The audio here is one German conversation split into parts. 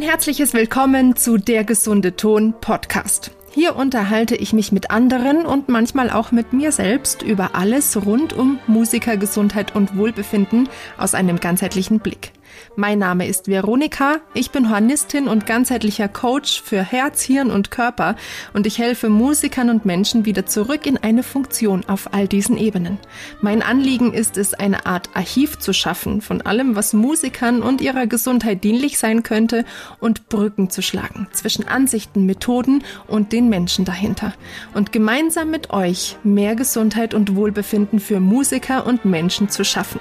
Ein herzliches Willkommen zu Der gesunde Ton Podcast. Hier unterhalte ich mich mit anderen und manchmal auch mit mir selbst über alles rund um Musikergesundheit und Wohlbefinden aus einem ganzheitlichen Blick. Mein Name ist Veronika, ich bin Hornistin und ganzheitlicher Coach für Herz, Hirn und Körper und ich helfe Musikern und Menschen wieder zurück in eine Funktion auf all diesen Ebenen. Mein Anliegen ist es, eine Art Archiv zu schaffen von allem, was Musikern und ihrer Gesundheit dienlich sein könnte und Brücken zu schlagen zwischen Ansichten, Methoden und den Menschen dahinter. Und gemeinsam mit euch mehr Gesundheit und Wohlbefinden für Musiker und Menschen zu schaffen.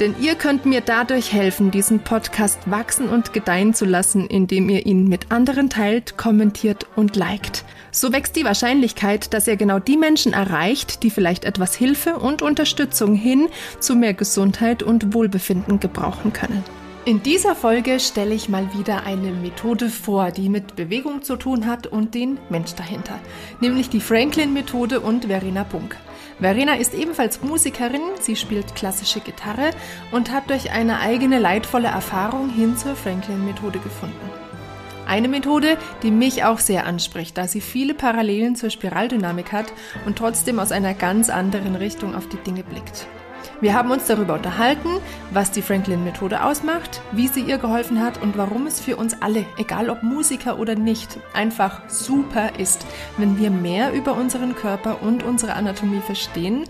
Denn ihr könnt mir dadurch helfen, diesen Podcast wachsen und gedeihen zu lassen, indem ihr ihn mit anderen teilt, kommentiert und liked. So wächst die Wahrscheinlichkeit, dass ihr genau die Menschen erreicht, die vielleicht etwas Hilfe und Unterstützung hin zu mehr Gesundheit und Wohlbefinden gebrauchen können. In dieser Folge stelle ich mal wieder eine Methode vor, die mit Bewegung zu tun hat und den Mensch dahinter, nämlich die Franklin-Methode und Verena Bunk. Verena ist ebenfalls Musikerin, sie spielt klassische Gitarre und hat durch eine eigene leidvolle Erfahrung hin zur Franklin-Methode gefunden. Eine Methode, die mich auch sehr anspricht, da sie viele Parallelen zur Spiraldynamik hat und trotzdem aus einer ganz anderen Richtung auf die Dinge blickt. Wir haben uns darüber unterhalten, was die Franklin-Methode ausmacht, wie sie ihr geholfen hat und warum es für uns alle, egal ob Musiker oder nicht, einfach super ist, wenn wir mehr über unseren Körper und unsere Anatomie verstehen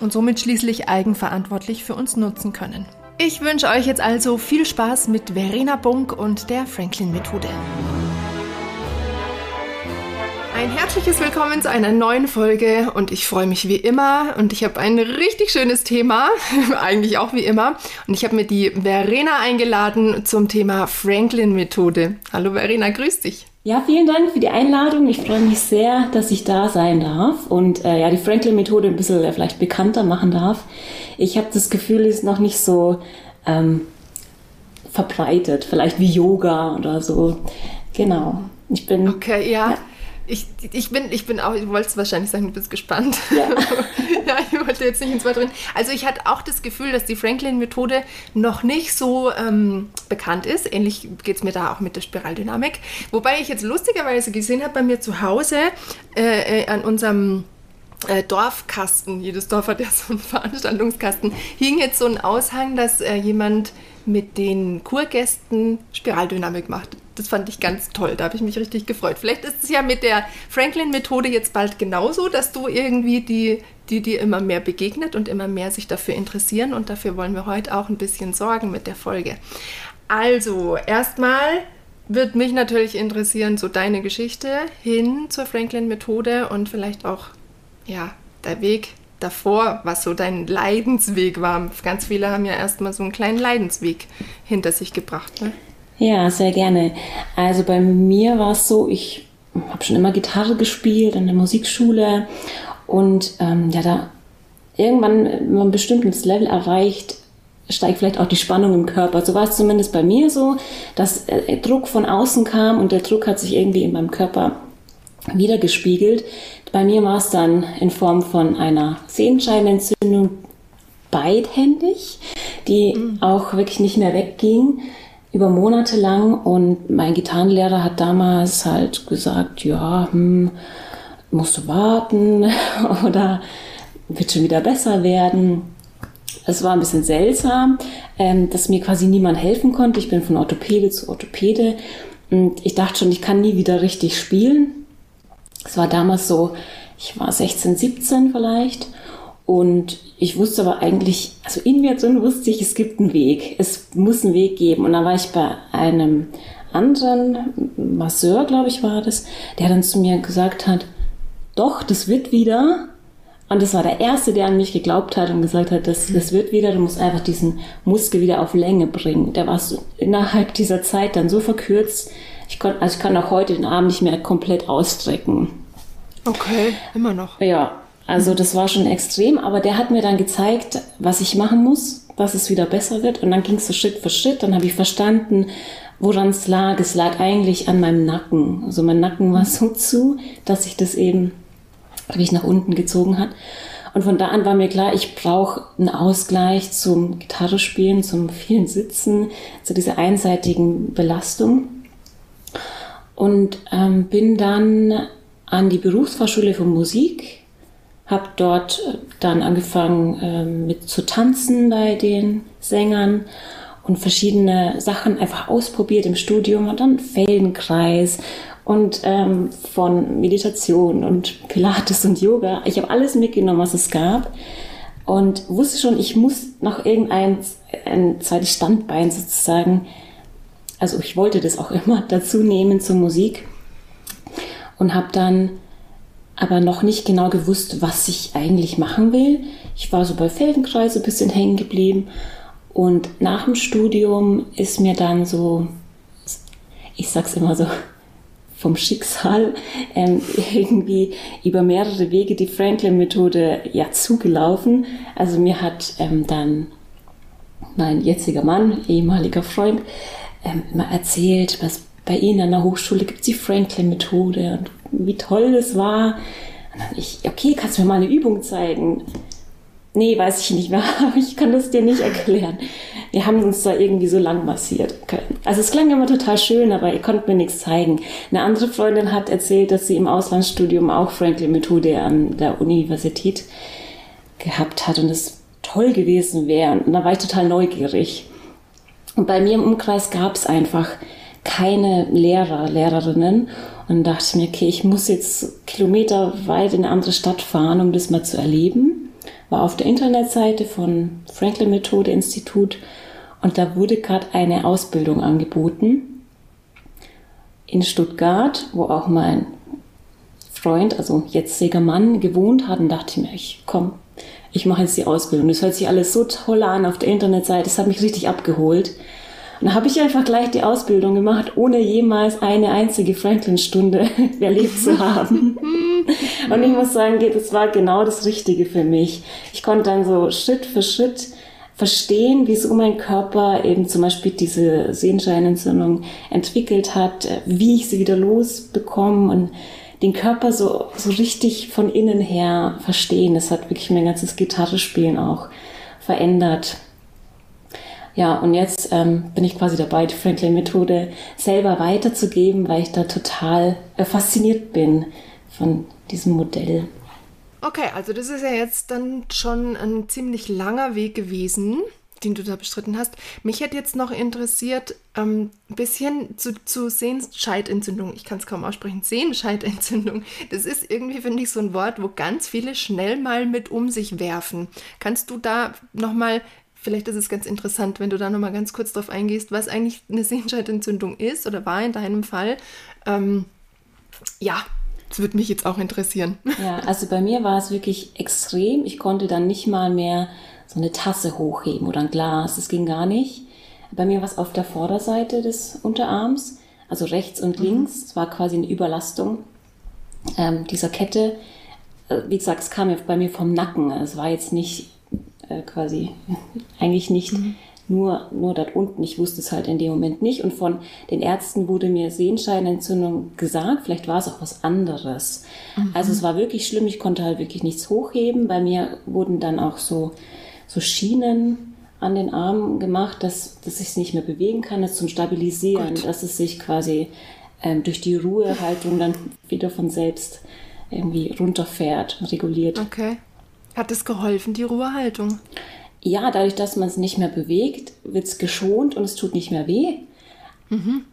und somit schließlich eigenverantwortlich für uns nutzen können. Ich wünsche euch jetzt also viel Spaß mit Verena Bunk und der Franklin-Methode. Ein herzliches Willkommen zu einer neuen Folge und ich freue mich wie immer und ich habe ein richtig schönes Thema, eigentlich auch wie immer. Und ich habe mir die Verena eingeladen zum Thema Franklin-Methode. Hallo Verena, grüß dich. Ja, vielen Dank für die Einladung. Ich freue mich sehr, dass ich da sein darf und äh, ja, die Franklin-Methode ein bisschen äh, vielleicht bekannter machen darf. Ich habe das Gefühl, es ist noch nicht so ähm, verbreitet, vielleicht wie Yoga oder so. Genau. Ich bin. Okay, ja. ja ich, ich, bin, ich bin auch, du wolltest wahrscheinlich sagen, du bist gespannt. Ja, ja ich wollte jetzt nicht ins Wort drin. Also ich hatte auch das Gefühl, dass die Franklin-Methode noch nicht so ähm, bekannt ist. Ähnlich geht es mir da auch mit der Spiraldynamik. Wobei ich jetzt lustigerweise gesehen habe bei mir zu Hause äh, äh, an unserem äh, Dorfkasten, jedes Dorf hat ja so einen Veranstaltungskasten, hing jetzt so ein Aushang, dass äh, jemand mit den Kurgästen Spiraldynamik macht. Das fand ich ganz toll, da habe ich mich richtig gefreut. Vielleicht ist es ja mit der Franklin-Methode jetzt bald genauso, dass du irgendwie die, die dir immer mehr begegnet und immer mehr sich dafür interessieren und dafür wollen wir heute auch ein bisschen sorgen mit der Folge. Also, erstmal wird mich natürlich interessieren, so deine Geschichte hin zur Franklin-Methode und vielleicht auch, ja, der Weg davor, was so dein Leidensweg war. Ganz viele haben ja erstmal so einen kleinen Leidensweg hinter sich gebracht. Ne? Ja, sehr gerne. Also bei mir war es so, ich habe schon immer Gitarre gespielt in der Musikschule und ähm, ja, da irgendwann, wenn man ein bestimmtes Level erreicht, steigt vielleicht auch die Spannung im Körper. So war es zumindest bei mir so, dass äh, Druck von außen kam und der Druck hat sich irgendwie in meinem Körper wiedergespiegelt. Bei mir war es dann in Form von einer Sehenscheidenentzündung beidhändig, die mhm. auch wirklich nicht mehr wegging über Monate lang und mein Gitarrenlehrer hat damals halt gesagt, ja, hm, musst du warten oder wird schon wieder besser werden. Es war ein bisschen seltsam, ähm, dass mir quasi niemand helfen konnte. Ich bin von Orthopäde zu Orthopäde und ich dachte schon, ich kann nie wieder richtig spielen. Es war damals so, ich war 16, 17 vielleicht und ich wusste aber eigentlich, also in mir drin wusste ich, es gibt einen Weg. Es muss einen Weg geben. Und dann war ich bei einem anderen Masseur, glaube ich, war das, der dann zu mir gesagt hat, doch, das wird wieder. Und das war der Erste, der an mich geglaubt hat und gesagt hat, das, das wird wieder, du musst einfach diesen Muskel wieder auf Länge bringen. Der war so innerhalb dieser Zeit dann so verkürzt, ich konnte, also ich kann auch heute den Arm nicht mehr komplett ausstrecken. Okay, immer noch. Ja, also das war schon extrem, aber der hat mir dann gezeigt, was ich machen muss, dass es wieder besser wird. Und dann ging es so Schritt für Schritt. Dann habe ich verstanden, woran es lag. Es lag eigentlich an meinem Nacken. Also mein Nacken war so zu, dass sich das eben wirklich nach unten gezogen hat. Und von da an war mir klar, ich brauche einen Ausgleich zum Gitarrespielen, zum vielen Sitzen, zu dieser einseitigen Belastung. Und ähm, bin dann an die Berufsfachschule für Musik, habe dort äh, dann angefangen ähm, mit zu tanzen bei den Sängern und verschiedene Sachen einfach ausprobiert im Studium und dann Feldenkreis und ähm, von Meditation und Pilates und Yoga. Ich habe alles mitgenommen, was es gab und wusste schon, ich muss noch irgendein ein zweites Standbein sozusagen, also ich wollte das auch immer dazu nehmen zur Musik und habe dann aber noch nicht genau gewusst, was ich eigentlich machen will. Ich war so bei Feldenkreis ein bisschen hängen geblieben und nach dem Studium ist mir dann so, ich sag's immer so, vom Schicksal ähm, irgendwie über mehrere Wege die Franklin-Methode ja zugelaufen. Also mir hat ähm, dann mein jetziger Mann, ehemaliger Freund, ähm, mal erzählt, was bei Ihnen an der Hochschule gibt es die Franklin-Methode und wie toll das war. Und dann ich, okay, kannst du mir mal eine Übung zeigen? Nee, weiß ich nicht mehr, aber ich kann das dir nicht erklären. Wir haben uns da irgendwie so lang massiert. Also es klang immer total schön, aber ihr konnte mir nichts zeigen. Eine andere Freundin hat erzählt, dass sie im Auslandsstudium auch Franklin-Methode an der Universität gehabt hat und es toll gewesen wäre. Und da war ich total neugierig. Und bei mir im Umkreis gab es einfach keine Lehrer, Lehrerinnen. Und dachte mir, okay, ich muss jetzt kilometerweit in eine andere Stadt fahren, um das mal zu erleben. War auf der Internetseite von Franklin Methode Institut. Und da wurde gerade eine Ausbildung angeboten in Stuttgart, wo auch mein Freund, also jetziger Mann, gewohnt hat. Und dachte mir, ich komm, ich mache jetzt die Ausbildung. Das hört sich alles so toll an auf der Internetseite, das hat mich richtig abgeholt. Und da habe ich einfach gleich die Ausbildung gemacht, ohne jemals eine einzige Franklin-Stunde erlebt zu haben. Und ich muss sagen, das war genau das Richtige für mich. Ich konnte dann so Schritt für Schritt verstehen, wieso mein Körper eben zum Beispiel diese Sehenscheinentzündung entwickelt hat, wie ich sie wieder losbekomme und den Körper so, so richtig von innen her verstehen. Das hat wirklich mein ganzes Gitarrespielen auch verändert. Ja, und jetzt ähm, bin ich quasi dabei, die Franklin-Methode selber weiterzugeben, weil ich da total äh, fasziniert bin von diesem Modell. Okay, also das ist ja jetzt dann schon ein ziemlich langer Weg gewesen, den du da bestritten hast. Mich hätte jetzt noch interessiert, ähm, ein bisschen zu, zu Sehenscheidentzündung. Ich kann es kaum aussprechen. Sehenscheidentzündung. Das ist irgendwie, finde ich, so ein Wort, wo ganz viele schnell mal mit um sich werfen. Kannst du da nochmal vielleicht ist es ganz interessant, wenn du da nochmal ganz kurz drauf eingehst, was eigentlich eine Sehenscheidentzündung ist oder war in deinem Fall. Ähm, ja, das würde mich jetzt auch interessieren. Ja, also bei mir war es wirklich extrem. Ich konnte dann nicht mal mehr so eine Tasse hochheben oder ein Glas. Das ging gar nicht. Bei mir war es auf der Vorderseite des Unterarms, also rechts und mhm. links. Es war quasi eine Überlastung ähm, dieser Kette. Äh, wie gesagt, es kam ja bei mir vom Nacken. Es war jetzt nicht äh, quasi eigentlich nicht mhm. nur, nur dort unten. Ich wusste es halt in dem Moment nicht. Und von den Ärzten wurde mir Sehenscheinentzündung gesagt. Vielleicht war es auch was anderes. Mhm. Also es war wirklich schlimm. Ich konnte halt wirklich nichts hochheben. Bei mir wurden dann auch so, so Schienen an den Armen gemacht, dass, dass ich es nicht mehr bewegen kann, das zum Stabilisieren, Gott. dass es sich quasi ähm, durch die Ruhehaltung dann wieder von selbst irgendwie runterfährt, reguliert. Okay. Hat es geholfen, die Ruhehaltung? Ja, dadurch, dass man es nicht mehr bewegt, wird es geschont und es tut nicht mehr weh. Mhm.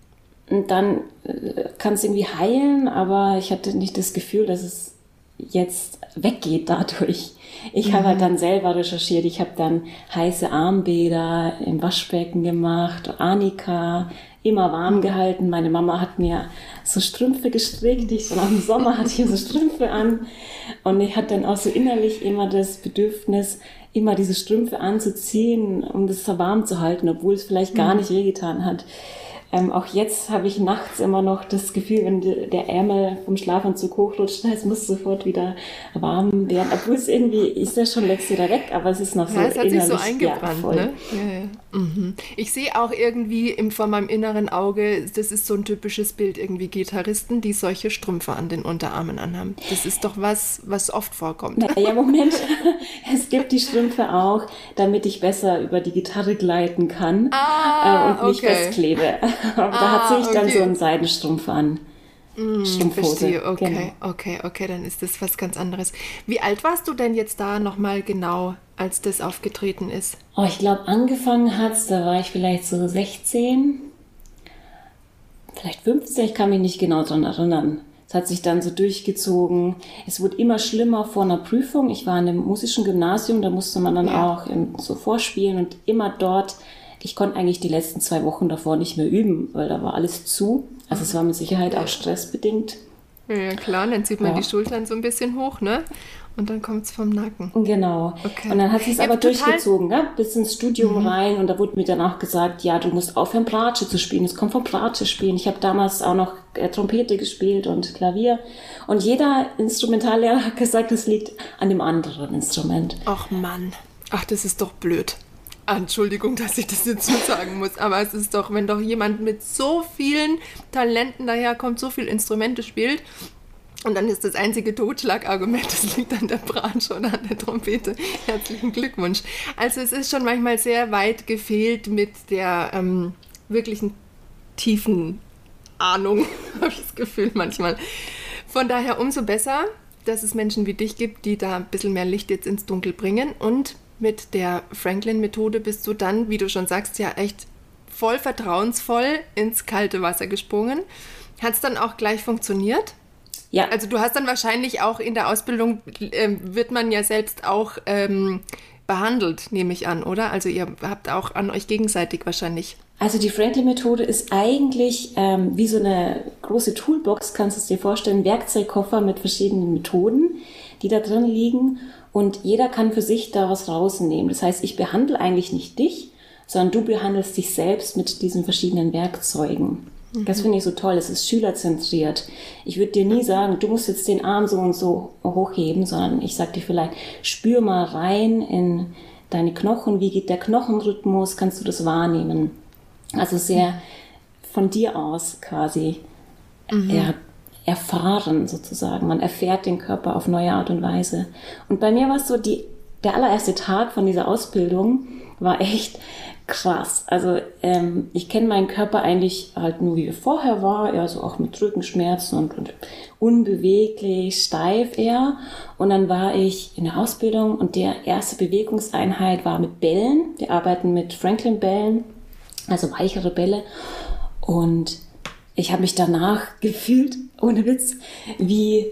Und dann äh, kann es irgendwie heilen, aber ich hatte nicht das Gefühl, dass es jetzt weggeht dadurch. Ich mhm. habe halt dann selber recherchiert. Ich habe dann heiße Armbäder im Waschbecken gemacht, Anika, immer warm gehalten. Meine Mama hat mir so Strümpfe gestrickt. Ich nach dem Sommer hatte ich so Strümpfe an. Und ich hatte dann auch so innerlich immer das Bedürfnis, immer diese Strümpfe anzuziehen, um das so warm zu halten, obwohl es vielleicht gar mhm. nicht wehgetan hat. Ähm, auch jetzt habe ich nachts immer noch das Gefühl, wenn der Ärmel vom Schlafanzug hochrutscht, es muss sofort wieder warm werden. Obwohl es irgendwie ist ja schon längst wieder weg, aber es ist noch so ja, es hat sich so eingebrannt. Ja, ne? ja, ja. Mhm. Ich sehe auch irgendwie im, vor meinem inneren Auge, das ist so ein typisches Bild irgendwie Gitarristen, die solche Strümpfe an den Unterarmen anhaben. Das ist doch was, was oft vorkommt. Ja, Moment. es gibt die Strümpfe auch, damit ich besser über die Gitarre gleiten kann ah, äh, und nicht okay. festklebe. Aber ah, da hat sich okay. dann so ein Seidenstrumpf an. Mm, verstehe, okay, genau. okay, okay, dann ist das was ganz anderes. Wie alt warst du denn jetzt da nochmal genau, als das aufgetreten ist? Oh, ich glaube, angefangen hat da war ich vielleicht so 16, vielleicht 15, ich kann mich nicht genau daran erinnern. Es hat sich dann so durchgezogen. Es wurde immer schlimmer vor einer Prüfung. Ich war in einem musischen Gymnasium, da musste man dann ja. auch so vorspielen und immer dort. Ich konnte eigentlich die letzten zwei Wochen davor nicht mehr üben, weil da war alles zu. Also es war mit Sicherheit auch stressbedingt. Ja, klar, dann zieht man ja. die Schultern so ein bisschen hoch, ne? Und dann kommt es vom Nacken. Genau. Okay. Und dann hat sie es aber durchgezogen, ne? bis ins Studium mhm. rein. Und da wurde mir danach gesagt, ja, du musst aufhören, Bratsche zu spielen. Es kommt vom Bratsche spielen. Ich habe damals auch noch äh, Trompete gespielt und Klavier. Und jeder Instrumentallehrer hat gesagt, es liegt an dem anderen Instrument. Ach Mann. Ach, das ist doch blöd. Entschuldigung, dass ich das jetzt so sagen muss, aber es ist doch, wenn doch jemand mit so vielen Talenten daherkommt, so viele Instrumente spielt und dann ist das einzige Totschlagargument, das liegt an der Branche oder an der Trompete. Herzlichen Glückwunsch. Also es ist schon manchmal sehr weit gefehlt mit der ähm, wirklichen tiefen Ahnung, habe ich das Gefühl manchmal. Von daher umso besser, dass es Menschen wie dich gibt, die da ein bisschen mehr Licht jetzt ins Dunkel bringen. Und mit der Franklin-Methode bist du dann, wie du schon sagst, ja echt voll vertrauensvoll ins kalte Wasser gesprungen. Hat es dann auch gleich funktioniert? Ja. Also du hast dann wahrscheinlich auch in der Ausbildung, äh, wird man ja selbst auch ähm, behandelt, nehme ich an, oder? Also ihr habt auch an euch gegenseitig wahrscheinlich. Also die Franklin-Methode ist eigentlich ähm, wie so eine große Toolbox, kannst du es dir vorstellen, Werkzeugkoffer mit verschiedenen Methoden, die da drin liegen und jeder kann für sich da was rausnehmen. Das heißt, ich behandle eigentlich nicht dich, sondern du behandelst dich selbst mit diesen verschiedenen Werkzeugen. Mhm. Das finde ich so toll. Es ist schülerzentriert. Ich würde dir nie sagen, du musst jetzt den Arm so und so hochheben, sondern ich sage dir vielleicht, spür mal rein in deine Knochen. Wie geht der Knochenrhythmus? Kannst du das wahrnehmen? Also sehr von dir aus quasi mhm. er, erfahren sozusagen. Man erfährt den Körper auf neue Art und Weise. Und bei mir war es so, die, der allererste Tag von dieser Ausbildung war echt krass. Also ähm, ich kenne meinen Körper eigentlich halt nur wie er vorher war, eher so auch mit Rückenschmerzen und, und unbeweglich, steif eher. Und dann war ich in der Ausbildung und der erste Bewegungseinheit war mit Bällen. Wir arbeiten mit Franklin Bällen, also weichere Bälle. Und ich habe mich danach gefühlt, ohne Witz, wie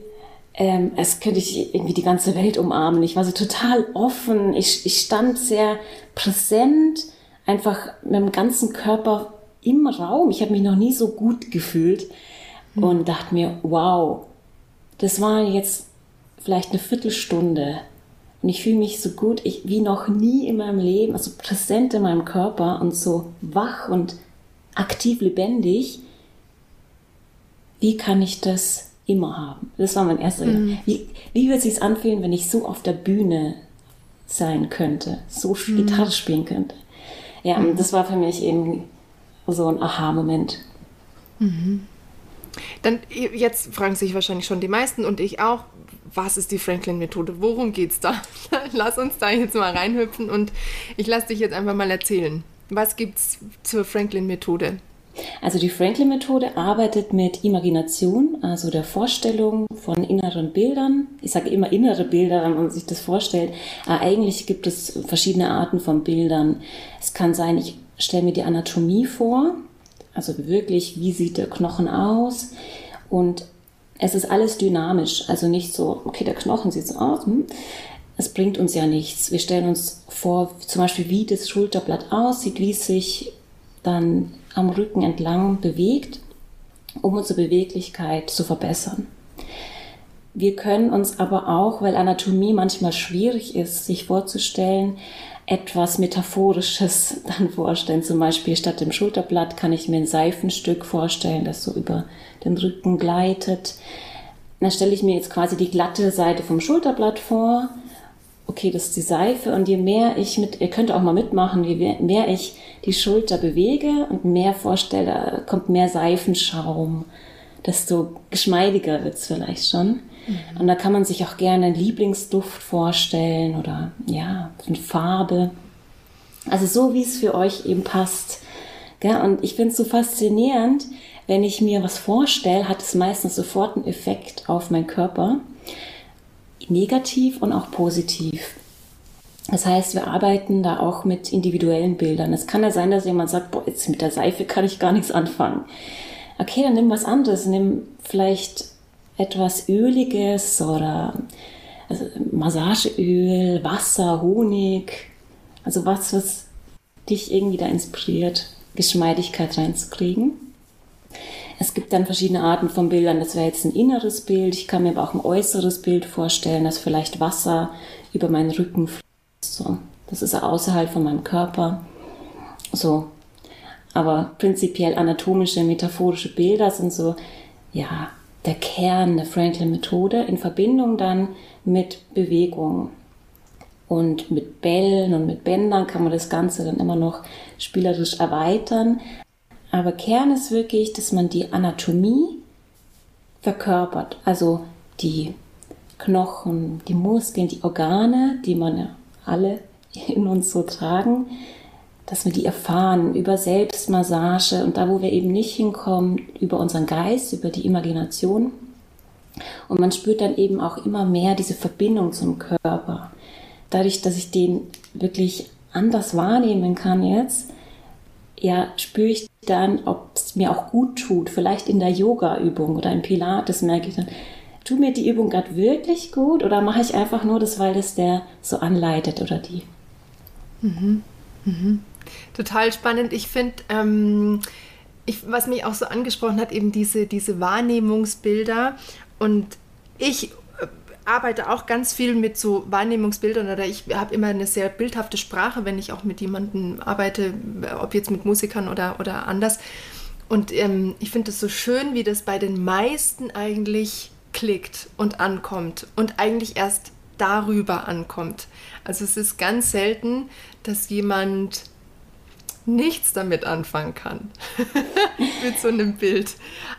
ähm, als könnte ich irgendwie die ganze Welt umarmen. Ich war so total offen. Ich, ich stand sehr präsent einfach mit dem ganzen Körper im Raum. Ich habe mich noch nie so gut gefühlt mhm. und dachte mir, wow, das war jetzt vielleicht eine Viertelstunde und ich fühle mich so gut ich, wie noch nie in meinem Leben, also präsent in meinem Körper und so wach und aktiv lebendig. Wie kann ich das immer haben? Das war mein erster. Mhm. Wie, wie würde es sich anfühlen, wenn ich so auf der Bühne sein könnte, so mhm. Gitarre spielen könnte? Ja, mhm. das war für mich eben so ein Aha-Moment. Mhm. Dann jetzt fragen sich wahrscheinlich schon die meisten und ich auch, was ist die Franklin-Methode? Worum geht's da? Lass uns da jetzt mal reinhüpfen und ich lasse dich jetzt einfach mal erzählen. Was gibt's zur Franklin-Methode? Also die Franklin-Methode arbeitet mit Imagination, also der Vorstellung von inneren Bildern. Ich sage immer innere Bilder, wenn man sich das vorstellt. Aber eigentlich gibt es verschiedene Arten von Bildern. Es kann sein, ich stelle mir die Anatomie vor, also wirklich, wie sieht der Knochen aus? Und es ist alles dynamisch, also nicht so, okay, der Knochen sieht so aus. Hm. Es bringt uns ja nichts. Wir stellen uns vor, zum Beispiel, wie das Schulterblatt aussieht, wie es sich dann am Rücken entlang bewegt, um unsere Beweglichkeit zu verbessern. Wir können uns aber auch, weil Anatomie manchmal schwierig ist, sich vorzustellen, etwas Metaphorisches dann vorstellen. Zum Beispiel statt dem Schulterblatt kann ich mir ein Seifenstück vorstellen, das so über den Rücken gleitet. Dann stelle ich mir jetzt quasi die glatte Seite vom Schulterblatt vor okay, das ist die Seife und je mehr ich mit, ihr könnt auch mal mitmachen, je mehr ich die Schulter bewege und mehr vorstelle, kommt mehr Seifenschaum, desto geschmeidiger wird es vielleicht schon. Mhm. Und da kann man sich auch gerne einen Lieblingsduft vorstellen oder ja, eine Farbe. Also so, wie es für euch eben passt. Ja, und ich finde es so faszinierend, wenn ich mir was vorstelle, hat es meistens sofort einen Effekt auf meinen Körper. Negativ und auch positiv. Das heißt, wir arbeiten da auch mit individuellen Bildern. Es kann ja sein, dass jemand sagt, boah, jetzt mit der Seife kann ich gar nichts anfangen. Okay, dann nimm was anderes. Nimm vielleicht etwas Öliges oder also Massageöl, Wasser, Honig. Also was, was dich irgendwie da inspiriert, Geschmeidigkeit reinzukriegen. Es gibt dann verschiedene Arten von Bildern. Das wäre jetzt ein inneres Bild. Ich kann mir aber auch ein äußeres Bild vorstellen, dass vielleicht Wasser über meinen Rücken fließt. So, das ist außerhalb von meinem Körper. So. Aber prinzipiell anatomische, metaphorische Bilder sind so, ja, der Kern der Franklin-Methode in Verbindung dann mit Bewegung. Und mit Bällen und mit Bändern kann man das Ganze dann immer noch spielerisch erweitern. Aber Kern ist wirklich, dass man die Anatomie verkörpert. Also die Knochen, die Muskeln, die Organe, die man ja alle in uns so tragen, dass wir die erfahren über Selbstmassage und da, wo wir eben nicht hinkommen, über unseren Geist, über die Imagination. Und man spürt dann eben auch immer mehr diese Verbindung zum Körper. Dadurch, dass ich den wirklich anders wahrnehmen kann jetzt, ja, spüre ich dann, ob es mir auch gut tut. Vielleicht in der Yoga-Übung oder im Pilates merke ich dann, tut mir die Übung gerade wirklich gut oder mache ich einfach nur das, weil das der so anleitet oder die? Mhm. Mhm. Total spannend. Ich finde, ähm, was mich auch so angesprochen hat, eben diese, diese Wahrnehmungsbilder. Und ich arbeite auch ganz viel mit so Wahrnehmungsbildern oder ich habe immer eine sehr bildhafte Sprache, wenn ich auch mit jemandem arbeite, ob jetzt mit Musikern oder, oder anders. Und ähm, ich finde es so schön, wie das bei den meisten eigentlich klickt und ankommt und eigentlich erst darüber ankommt. Also es ist ganz selten, dass jemand nichts damit anfangen kann mit so einem Bild.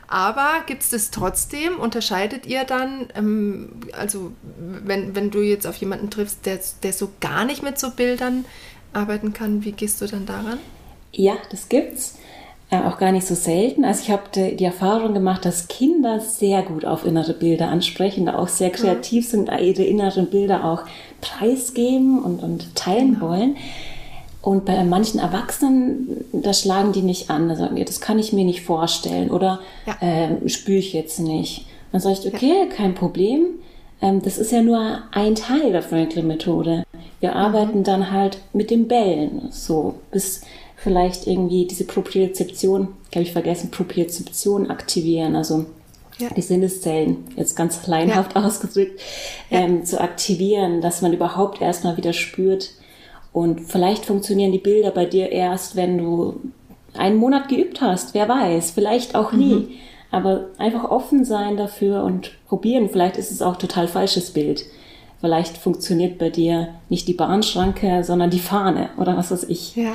Aber gibt es das trotzdem? Unterscheidet ihr dann, ähm, also wenn, wenn du jetzt auf jemanden triffst, der, der so gar nicht mit so Bildern arbeiten kann, wie gehst du dann daran? Ja, das gibt's. Äh, auch gar nicht so selten. Also ich habe die, die, Erfahrung gemacht, dass Kinder sehr gut auf innere Bilder ansprechen, da auch sehr kreativ sind, ihre inneren Bilder auch preisgeben und, und teilen genau. wollen. Und bei manchen Erwachsenen, da schlagen die nicht an. Da sagen die, das kann ich mir nicht vorstellen oder ja. ähm, spüre ich jetzt nicht. Dann sage ich, okay, ja. kein Problem. Ähm, das ist ja nur ein Teil der Franklin-Methode. Wir mhm. arbeiten dann halt mit den Bällen, so bis vielleicht irgendwie diese Propriozeption, habe ich vergessen, Propriozeption aktivieren, also ja. die Sinneszellen, jetzt ganz leinhaft ja. ausgedrückt, ähm, zu aktivieren, dass man überhaupt erstmal wieder spürt. Und vielleicht funktionieren die Bilder bei dir erst, wenn du einen Monat geübt hast, wer weiß, vielleicht auch nie. Mhm. Aber einfach offen sein dafür und probieren. Vielleicht ist es auch total falsches Bild. Vielleicht funktioniert bei dir nicht die Bahnschranke, sondern die Fahne oder was weiß ich. Ja.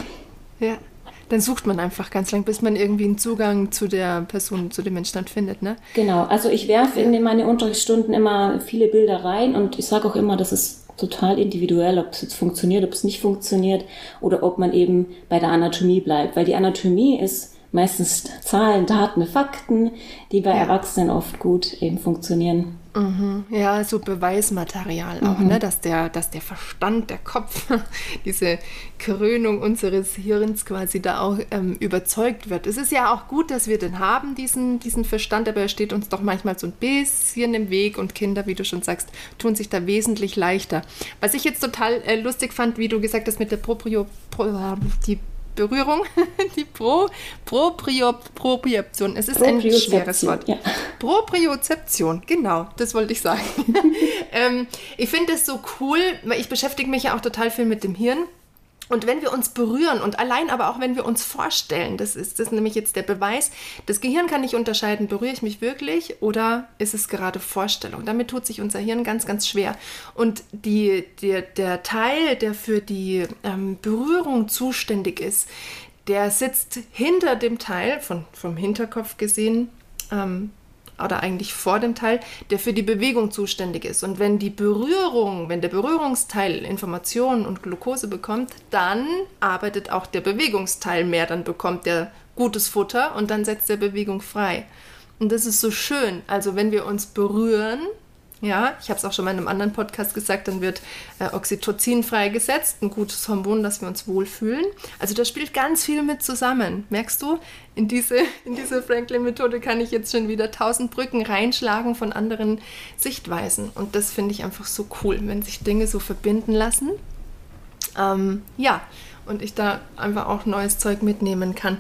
Ja. Dann sucht man einfach ganz lang, bis man irgendwie einen Zugang zu der Person, zu dem Menschen dann findet, ne? Genau. Also ich werfe in meine Unterrichtsstunden immer viele Bilder rein und ich sage auch immer, das ist total individuell, ob es jetzt funktioniert, ob es nicht funktioniert oder ob man eben bei der Anatomie bleibt. Weil die Anatomie ist meistens Zahlen, Daten, Fakten, die bei ja. Erwachsenen oft gut eben funktionieren. Mhm. Ja, so Beweismaterial auch, mhm. ne? dass, der, dass der Verstand, der Kopf, diese Krönung unseres Hirns quasi da auch ähm, überzeugt wird. Es ist ja auch gut, dass wir den haben, diesen, diesen Verstand, aber er steht uns doch manchmal so ein bisschen im Weg und Kinder, wie du schon sagst, tun sich da wesentlich leichter. Was ich jetzt total äh, lustig fand, wie du gesagt hast, mit der Proprio, Pro, die Berührung, die Pro, Proprioption. Es ist ein schweres Wort. Ja. Propriozeption, genau, das wollte ich sagen. ähm, ich finde es so cool, weil ich beschäftige mich ja auch total viel mit dem Hirn. Und wenn wir uns berühren und allein aber auch wenn wir uns vorstellen, das ist, das ist nämlich jetzt der Beweis, das Gehirn kann nicht unterscheiden, berühre ich mich wirklich oder ist es gerade Vorstellung. Damit tut sich unser Hirn ganz, ganz schwer. Und die, der, der Teil, der für die ähm, Berührung zuständig ist, der sitzt hinter dem Teil, von, vom Hinterkopf gesehen, ähm, oder eigentlich vor dem Teil, der für die Bewegung zuständig ist. Und wenn die Berührung, wenn der Berührungsteil Informationen und Glucose bekommt, dann arbeitet auch der Bewegungsteil mehr, dann bekommt der gutes Futter und dann setzt er Bewegung frei. Und das ist so schön. Also wenn wir uns berühren, ja, ich habe es auch schon mal in einem anderen Podcast gesagt, dann wird äh, Oxytocin freigesetzt, ein gutes Hormon, dass wir uns wohlfühlen. Also da spielt ganz viel mit zusammen. Merkst du, in diese, in diese Franklin-Methode kann ich jetzt schon wieder tausend Brücken reinschlagen von anderen Sichtweisen. Und das finde ich einfach so cool, wenn sich Dinge so verbinden lassen. Ähm, ja, und ich da einfach auch neues Zeug mitnehmen kann.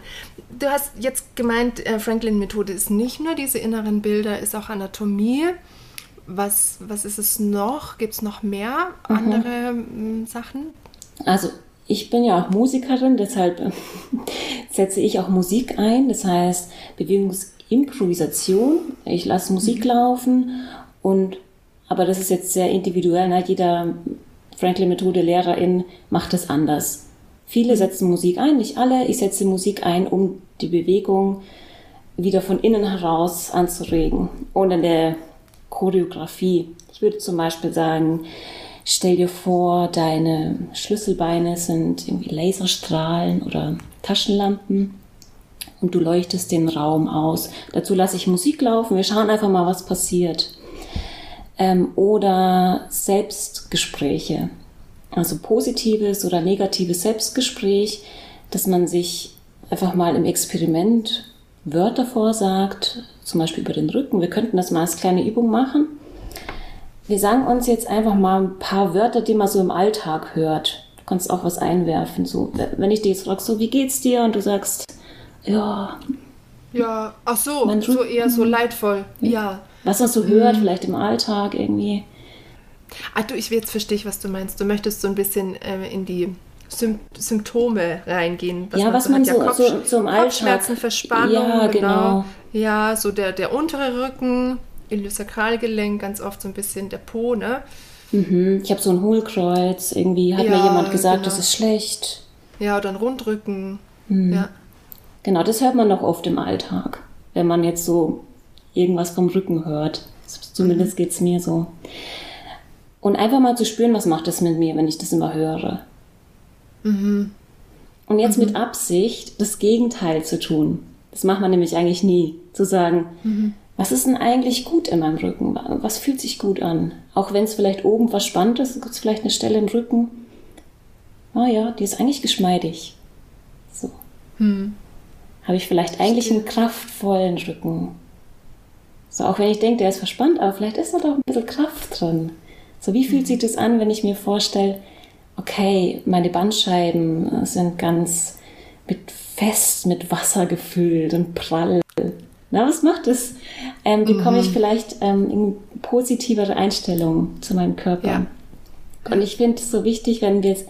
Du hast jetzt gemeint, äh, Franklin-Methode ist nicht nur diese inneren Bilder, ist auch Anatomie. Was, was ist es noch? Gibt es noch mehr mhm. andere mhm. Sachen? Also ich bin ja auch Musikerin, deshalb setze ich auch Musik ein. Das heißt Bewegungsimprovisation. Ich lasse Musik mhm. laufen und aber das ist jetzt sehr individuell. Ne? Jeder Franklin-Methode Lehrerin macht es anders. Viele setzen Musik ein, nicht alle. Ich setze Musik ein, um die Bewegung wieder von innen heraus anzuregen. Und in der Choreografie. Ich würde zum Beispiel sagen, stell dir vor, deine Schlüsselbeine sind irgendwie Laserstrahlen oder Taschenlampen und du leuchtest den Raum aus. Dazu lasse ich Musik laufen. Wir schauen einfach mal, was passiert. Ähm, oder Selbstgespräche also positives oder negatives Selbstgespräch, dass man sich einfach mal im Experiment Wörter vorsagt, zum Beispiel über den Rücken. Wir könnten das mal als kleine Übung machen. Wir sagen uns jetzt einfach mal ein paar Wörter, die man so im Alltag hört. Du kannst auch was einwerfen. So, wenn ich dir jetzt frage, so, wie geht's dir? Und du sagst, ja. Ja, ach so, so eher so leidvoll. Ja. Was man so hört, mhm. vielleicht im Alltag irgendwie. Ach du, ich jetzt verstehe was du meinst. Du möchtest so ein bisschen äh, in die Sym Symptome reingehen. Was ja, man was so man so, ja, Kopf, so, so im Kopfschmerzen, Verspannung, ja, genau. genau. Ja, so der, der untere Rücken, Iliosakralgelenk, ganz oft so ein bisschen der Po, ne? Mhm. Ich habe so ein Hohlkreuz, irgendwie hat ja, mir jemand gesagt, genau. das ist schlecht. Ja, oder ein Rundrücken. Mhm. Ja. Genau, das hört man noch oft im Alltag, wenn man jetzt so irgendwas vom Rücken hört. Zumindest mhm. geht es mir so. Und einfach mal zu spüren, was macht das mit mir, wenn ich das immer höre. Mhm. Und jetzt mhm. mit Absicht das Gegenteil zu tun. Das macht man nämlich eigentlich nie. Zu sagen, mhm. was ist denn eigentlich gut in meinem Rücken? Was fühlt sich gut an? Auch wenn es vielleicht oben was spannend ist, gibt es vielleicht eine Stelle im Rücken. Oh ja, die ist eigentlich geschmeidig. So. Mhm. Habe ich vielleicht eigentlich einen kraftvollen Rücken? So, auch wenn ich denke, der ist verspannt, aber vielleicht ist da doch ein bisschen Kraft drin. So, wie fühlt sich das an, wenn ich mir vorstelle, okay, meine Bandscheiben äh, sind ganz mit fest mit Wasser gefüllt und prall. Na, was macht das? Ähm, bekomme ich mhm. vielleicht ähm, eine positivere Einstellung zu meinem Körper? Ja. Und ich finde es so wichtig, wenn wir jetzt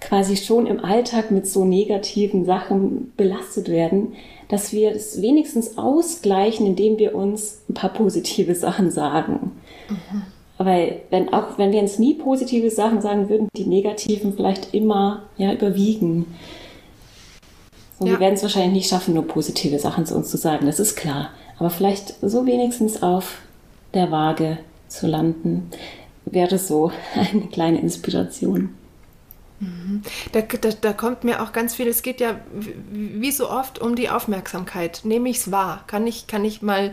quasi schon im Alltag mit so negativen Sachen belastet werden, dass wir es wenigstens ausgleichen, indem wir uns ein paar positive Sachen sagen. Mhm. Weil wenn auch wenn wir uns nie positive Sachen sagen würden, die negativen vielleicht immer ja überwiegen. Und ja. wir werden es wahrscheinlich nicht schaffen, nur positive Sachen zu uns zu sagen, das ist klar. Aber vielleicht so wenigstens auf der Waage zu landen, wäre so eine kleine Inspiration. Mhm. Da, da, da, kommt mir auch ganz viel, es geht ja wie so oft um die Aufmerksamkeit. Nehme ich es wahr? Kann ich, kann ich mal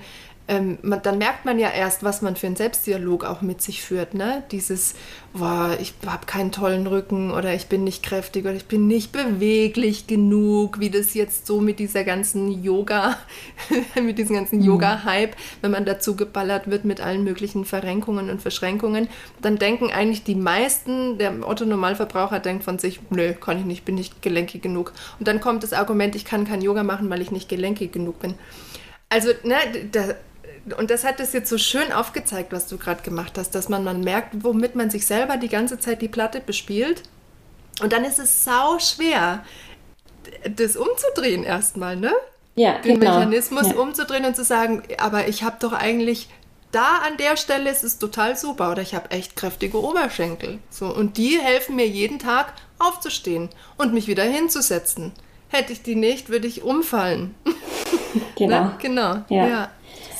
ähm, man, dann merkt man ja erst, was man für einen Selbstdialog auch mit sich führt. Ne? Dieses, boah, ich habe keinen tollen Rücken oder ich bin nicht kräftig oder ich bin nicht beweglich genug, wie das jetzt so mit dieser ganzen Yoga, mit diesem ganzen mhm. Yoga-Hype, wenn man dazu geballert wird mit allen möglichen Verrenkungen und Verschränkungen, dann denken eigentlich die meisten, der Otto-Normalverbraucher denkt von sich, nö, kann ich nicht, bin nicht gelenkig genug. Und dann kommt das Argument, ich kann kein Yoga machen, weil ich nicht gelenkig genug bin. Also, ne, da, und das hat es jetzt so schön aufgezeigt, was du gerade gemacht hast, dass man, man merkt, womit man sich selber die ganze Zeit die Platte bespielt. Und dann ist es sau schwer, das umzudrehen erstmal, ne? Ja, Den genau. Mechanismus ja. umzudrehen und zu sagen, aber ich habe doch eigentlich da an der Stelle ist es total super oder ich habe echt kräftige Oberschenkel. So und die helfen mir jeden Tag aufzustehen und mich wieder hinzusetzen. Hätte ich die nicht, würde ich umfallen. Genau. ne? Genau. Ja. ja.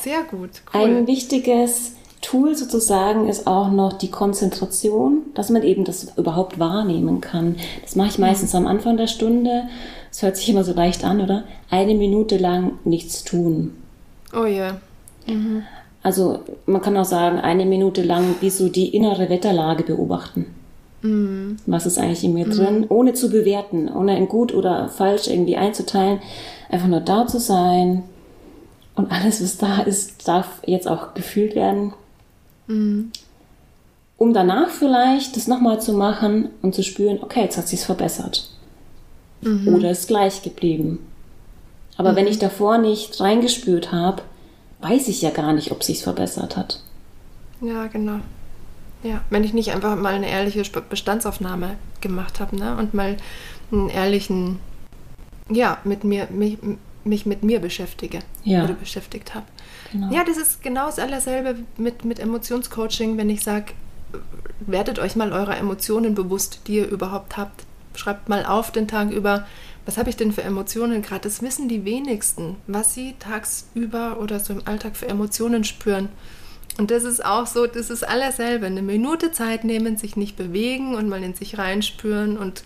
Sehr gut. Cool. Ein wichtiges Tool sozusagen ist auch noch die Konzentration, dass man eben das überhaupt wahrnehmen kann. Das mache ich meistens am Anfang der Stunde, es hört sich immer so leicht an, oder? Eine Minute lang nichts tun. Oh ja. Mhm. Also man kann auch sagen, eine Minute lang wie so die innere Wetterlage beobachten. Mhm. Was ist eigentlich in mir mhm. drin, ohne zu bewerten, ohne in gut oder falsch irgendwie einzuteilen. Einfach nur da zu sein. Und alles, was da ist, darf jetzt auch gefühlt werden. Mhm. Um danach vielleicht das nochmal zu machen und zu spüren, okay, jetzt hat sich's verbessert. Mhm. Oder ist gleich geblieben. Aber mhm. wenn ich davor nicht reingespürt habe, weiß ich ja gar nicht, ob sich's verbessert hat. Ja, genau. Ja, wenn ich nicht einfach mal eine ehrliche Bestandsaufnahme gemacht habe, ne? Und mal einen ehrlichen, ja, mit mir, mich, mich mit mir beschäftige ja. oder beschäftigt habe. Genau. Ja, das ist genau das allerselbe mit, mit Emotionscoaching, wenn ich sage, werdet euch mal eurer Emotionen bewusst, die ihr überhaupt habt. Schreibt mal auf den Tag über, was habe ich denn für Emotionen gerade? Das wissen die wenigsten, was sie tagsüber oder so im Alltag für Emotionen spüren. Und das ist auch so, das ist allerselbe. Eine Minute Zeit nehmen, sich nicht bewegen und mal in sich reinspüren und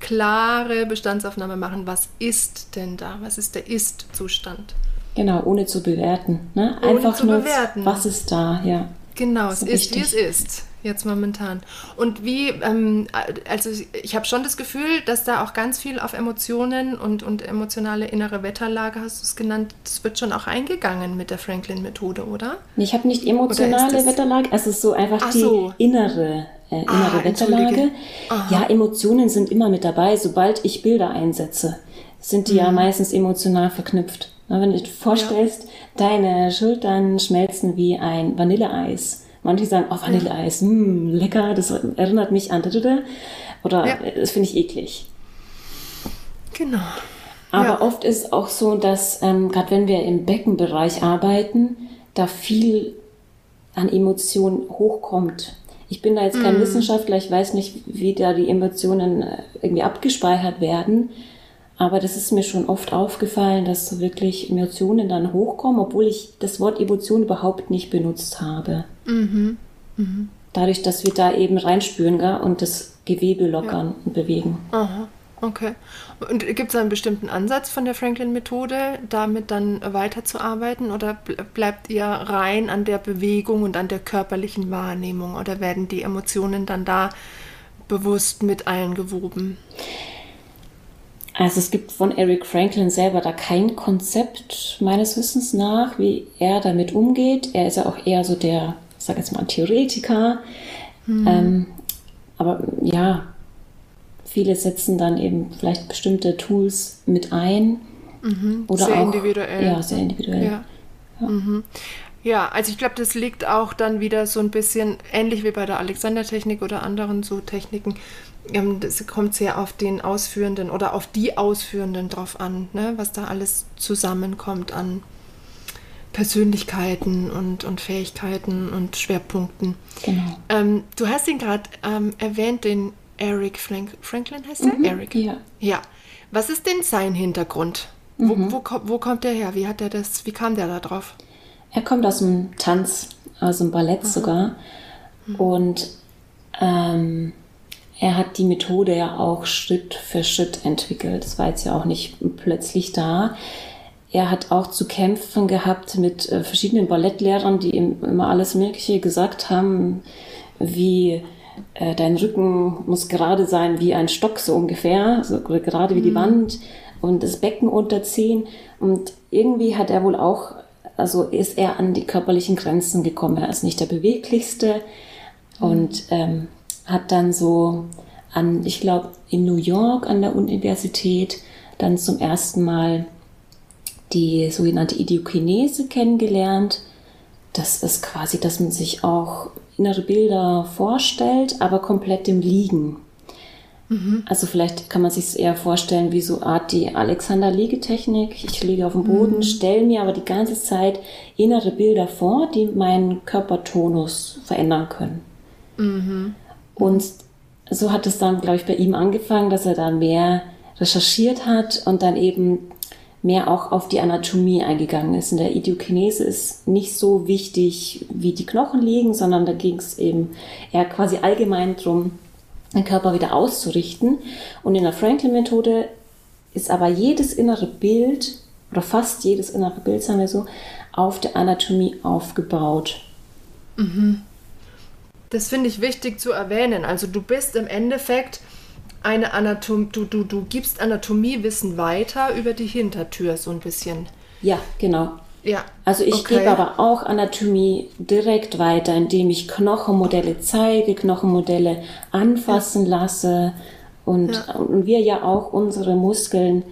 klare Bestandsaufnahme machen. Was ist denn da? Was ist der Ist-Zustand? Genau, ohne zu bewerten. Ne? Einfach ohne zu nur, bewerten. was ist da, ja. Genau, es ist, wie es ist jetzt momentan. Und wie, ähm, also ich habe schon das Gefühl, dass da auch ganz viel auf Emotionen und, und emotionale innere Wetterlage, hast du es genannt, das wird schon auch eingegangen mit der Franklin-Methode, oder? Ich habe nicht emotionale Wetterlage, es ist so einfach Ach die so. innere äh, innere ah, Wetterlage. Ja, Emotionen sind immer mit dabei. Sobald ich Bilder einsetze, sind die mhm. ja meistens emotional verknüpft. Na, wenn du dir vorstellst, ja. deine Schultern schmelzen wie ein Vanilleeis Manche sagen, oh, Vanilleeis, mh, hm, lecker, das erinnert mich an, oder ja. das finde ich eklig. Genau. Aber ja. oft ist auch so, dass ähm, gerade wenn wir im Beckenbereich arbeiten, da viel an Emotionen hochkommt. Ich bin da jetzt kein mm. Wissenschaftler, ich weiß nicht, wie da die Emotionen äh, irgendwie abgespeichert werden. Aber das ist mir schon oft aufgefallen, dass so wirklich Emotionen dann hochkommen, obwohl ich das Wort Emotion überhaupt nicht benutzt habe. Mhm. Mhm. Dadurch, dass wir da eben reinspüren gell, und das Gewebe lockern ja. und bewegen. Aha. Okay. Und gibt es einen bestimmten Ansatz von der Franklin-Methode, damit dann weiterzuarbeiten? Oder bleibt ihr rein an der Bewegung und an der körperlichen Wahrnehmung? Oder werden die Emotionen dann da bewusst mit eingewoben? Also es gibt von Eric Franklin selber da kein Konzept meines Wissens nach, wie er damit umgeht. Er ist ja auch eher so der, ich sage jetzt mal, Theoretiker. Mhm. Ähm, aber ja, viele setzen dann eben vielleicht bestimmte Tools mit ein. Mhm. Oder sehr auch, individuell. Ja, sehr individuell. Ja. Ja. Mhm. ja also ich glaube, das liegt auch dann wieder so ein bisschen ähnlich wie bei der Alexander-Technik oder anderen so Techniken ähm, das kommt sehr auf den Ausführenden oder auf die Ausführenden drauf an, ne? was da alles zusammenkommt an Persönlichkeiten und, und Fähigkeiten und Schwerpunkten. Genau. Ähm, du hast ihn gerade ähm, erwähnt, den Eric Frank Franklin heißt er? Mhm, Eric. Ja. ja. Was ist denn sein Hintergrund? Mhm. Wo, wo, wo, kommt der her? Wie hat er das, wie kam der da drauf? Er kommt aus dem Tanz, aus dem Ballett Aha. sogar. Mhm. Und ähm, er hat die Methode ja auch Schritt für Schritt entwickelt. Das war jetzt ja auch nicht plötzlich da. Er hat auch zu kämpfen gehabt mit äh, verschiedenen Ballettlehrern, die ihm immer alles Mögliche gesagt haben, wie äh, dein Rücken muss gerade sein wie ein Stock, so ungefähr, so gerade wie die mhm. Wand und das Becken unterziehen. Und irgendwie hat er wohl auch, also ist er an die körperlichen Grenzen gekommen. Er ist nicht der beweglichste mhm. und ähm, hat dann so an, ich glaube, in New York an der Universität dann zum ersten Mal die sogenannte Idiokinese kennengelernt. Das ist quasi, dass man sich auch innere Bilder vorstellt, aber komplett im Liegen. Mhm. Also vielleicht kann man sich es eher vorstellen wie so Art die Alexander-Liegetechnik. Ich liege auf dem Boden, mhm. stelle mir aber die ganze Zeit innere Bilder vor, die meinen Körpertonus verändern können. Mhm. Und so hat es dann, glaube ich, bei ihm angefangen, dass er da mehr recherchiert hat und dann eben mehr auch auf die Anatomie eingegangen ist. In der Idiokinese ist nicht so wichtig, wie die Knochen liegen, sondern da ging es eben eher quasi allgemein darum, den Körper wieder auszurichten. Und in der Franklin-Methode ist aber jedes innere Bild oder fast jedes innere Bild, sagen wir so, auf der Anatomie aufgebaut. Mhm. Das finde ich wichtig zu erwähnen. Also du bist im Endeffekt eine Anatomie, du, du, du gibst Anatomiewissen weiter über die Hintertür so ein bisschen. Ja, genau. Ja. Also ich okay. gebe aber auch Anatomie direkt weiter, indem ich Knochenmodelle zeige, Knochenmodelle anfassen ja. lasse und, ja. und wir ja auch unsere Muskeln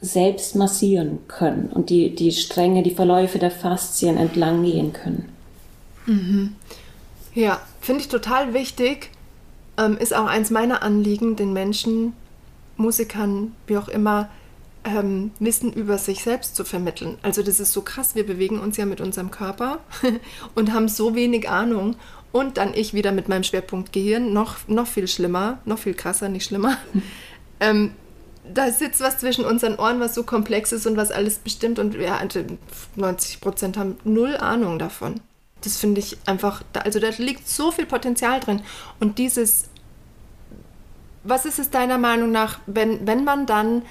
selbst massieren können und die, die Stränge, die Verläufe der Faszien entlang gehen können. Mhm. Ja, finde ich total wichtig. Ähm, ist auch eins meiner Anliegen, den Menschen, Musikern, wie auch immer, ähm, Wissen über sich selbst zu vermitteln. Also das ist so krass, wir bewegen uns ja mit unserem Körper und haben so wenig Ahnung. Und dann ich wieder mit meinem Schwerpunkt Gehirn, noch, noch viel schlimmer, noch viel krasser, nicht schlimmer. ähm, da sitzt was zwischen unseren Ohren, was so komplex ist und was alles bestimmt. Und ja, 90 also Prozent haben null Ahnung davon. Das finde ich einfach, also da liegt so viel Potenzial drin. Und dieses, was ist es deiner Meinung nach, wenn, wenn man dann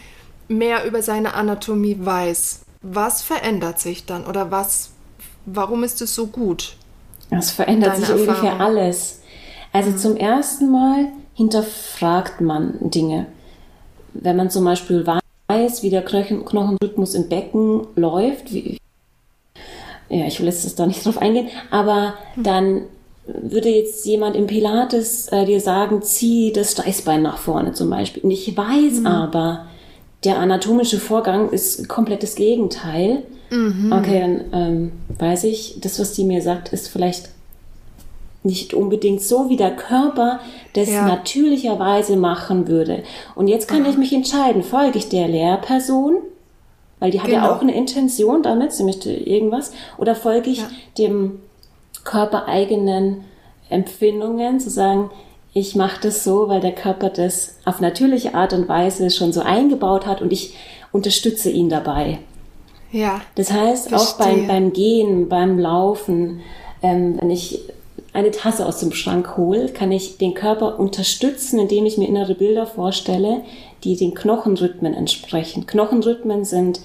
mehr über seine Anatomie weiß, was verändert sich dann oder was, warum ist es so gut? Es verändert sich Erfahrung? ungefähr alles. Also mhm. zum ersten Mal hinterfragt man Dinge. Wenn man zum Beispiel weiß, wie der Knochen Knochenrhythmus im Becken läuft, wie, ja, ich will jetzt da nicht drauf eingehen, aber mhm. dann würde jetzt jemand im Pilates äh, dir sagen, zieh das Steißbein nach vorne zum Beispiel. Und ich weiß mhm. aber, der anatomische Vorgang ist komplett das Gegenteil. Mhm. Okay, dann ähm, weiß ich, das, was die mir sagt, ist vielleicht nicht unbedingt so, wie der Körper das ja. natürlicherweise machen würde. Und jetzt kann Aha. ich mich entscheiden, folge ich der Lehrperson, weil die hat genau. ja auch eine Intention damit, sie möchte irgendwas, oder folge ich ja. dem körpereigenen Empfindungen, zu sagen, ich mache das so, weil der Körper das auf natürliche Art und Weise schon so eingebaut hat und ich unterstütze ihn dabei. Ja. Das heißt, verstehe. auch beim, beim Gehen, beim Laufen, ähm, wenn ich eine Tasse aus dem Schrank hole, kann ich den Körper unterstützen, indem ich mir innere Bilder vorstelle, die den Knochenrhythmen entsprechen. Knochenrhythmen sind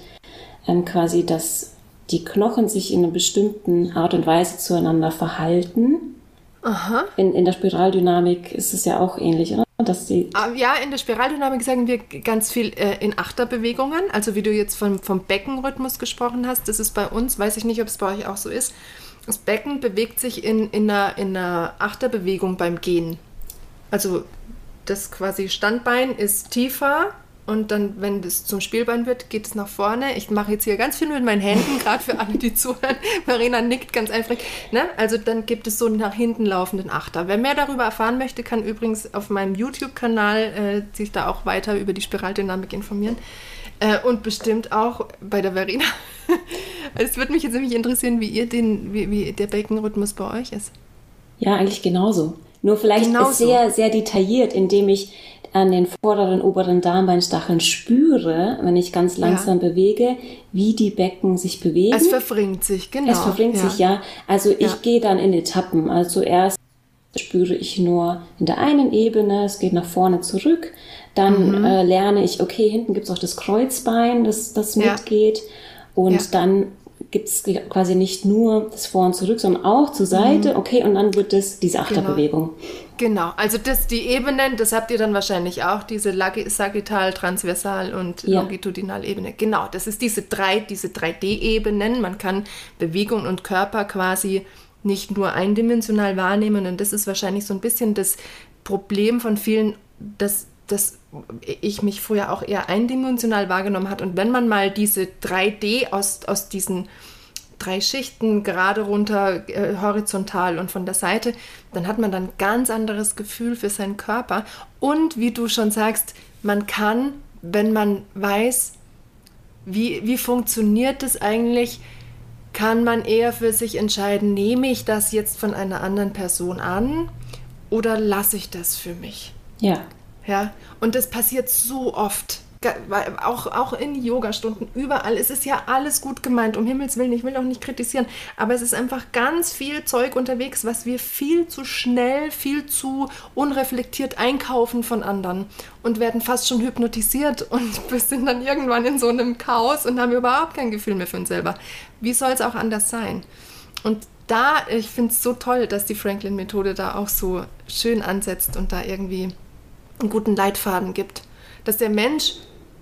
ähm, quasi, dass die Knochen sich in einer bestimmten Art und Weise zueinander verhalten Aha. In, in der Spiraldynamik ist es ja auch ähnlich, oder? Dass die ah, ja, in der Spiraldynamik sagen wir ganz viel äh, in Achterbewegungen. Also wie du jetzt vom, vom Beckenrhythmus gesprochen hast, das ist bei uns, weiß ich nicht, ob es bei euch auch so ist. Das Becken bewegt sich in, in, einer, in einer Achterbewegung beim Gehen. Also das quasi Standbein ist tiefer und dann, wenn es zum Spielbein wird, geht es nach vorne. Ich mache jetzt hier ganz viel mit meinen Händen, gerade für alle, die zuhören. Marina nickt ganz einfach. Ne? Also dann gibt es so einen nach hinten laufenden Achter. Wer mehr darüber erfahren möchte, kann übrigens auf meinem YouTube-Kanal äh, sich da auch weiter über die Spiraldynamik informieren. Äh, und bestimmt auch bei der Verena. es würde mich jetzt nämlich interessieren, wie ihr den, wie, wie der Beckenrhythmus bei euch ist. Ja, eigentlich genauso. Nur vielleicht genauso. sehr, sehr detailliert, indem ich an den vorderen, oberen Darmbeinstacheln spüre, wenn ich ganz langsam ja. bewege, wie die Becken sich bewegen. Es verfringt sich, genau. Es verfringt ja. sich, ja. Also ich ja. gehe dann in Etappen. Also zuerst spüre ich nur in der einen Ebene, es geht nach vorne zurück. Dann mhm. äh, lerne ich, okay, hinten gibt es auch das Kreuzbein, das, das mitgeht. Und dann gibt es quasi nicht nur das Vor und Zurück, sondern auch zur Seite. Mhm. Okay, und dann wird es diese genau. Achterbewegung. Genau. genau. also das die Ebenen, das habt ihr dann wahrscheinlich auch, diese Sagittal, Transversal und ja. Longitudinal-Ebene. Genau, das ist diese drei, diese 3D-Ebenen. Man kann Bewegung und Körper quasi nicht nur eindimensional wahrnehmen und das ist wahrscheinlich so ein bisschen das Problem von vielen, dass dass ich mich früher auch eher eindimensional wahrgenommen hat. Und wenn man mal diese 3D aus, aus diesen drei Schichten gerade runter, äh, horizontal und von der Seite, dann hat man dann ganz anderes Gefühl für seinen Körper. Und wie du schon sagst, man kann, wenn man weiß, wie, wie funktioniert das eigentlich, kann man eher für sich entscheiden, nehme ich das jetzt von einer anderen Person an oder lasse ich das für mich? Ja. Ja, und das passiert so oft. auch, auch in Yogastunden, überall. Es ist ja alles gut gemeint, um Himmels Willen. Ich will auch nicht kritisieren, aber es ist einfach ganz viel Zeug unterwegs, was wir viel zu schnell, viel zu unreflektiert einkaufen von anderen und werden fast schon hypnotisiert und wir sind dann irgendwann in so einem Chaos und haben überhaupt kein Gefühl mehr für uns selber. Wie soll es auch anders sein? Und da, ich finde es so toll, dass die Franklin-Methode da auch so schön ansetzt und da irgendwie einen guten Leitfaden gibt. Dass der Mensch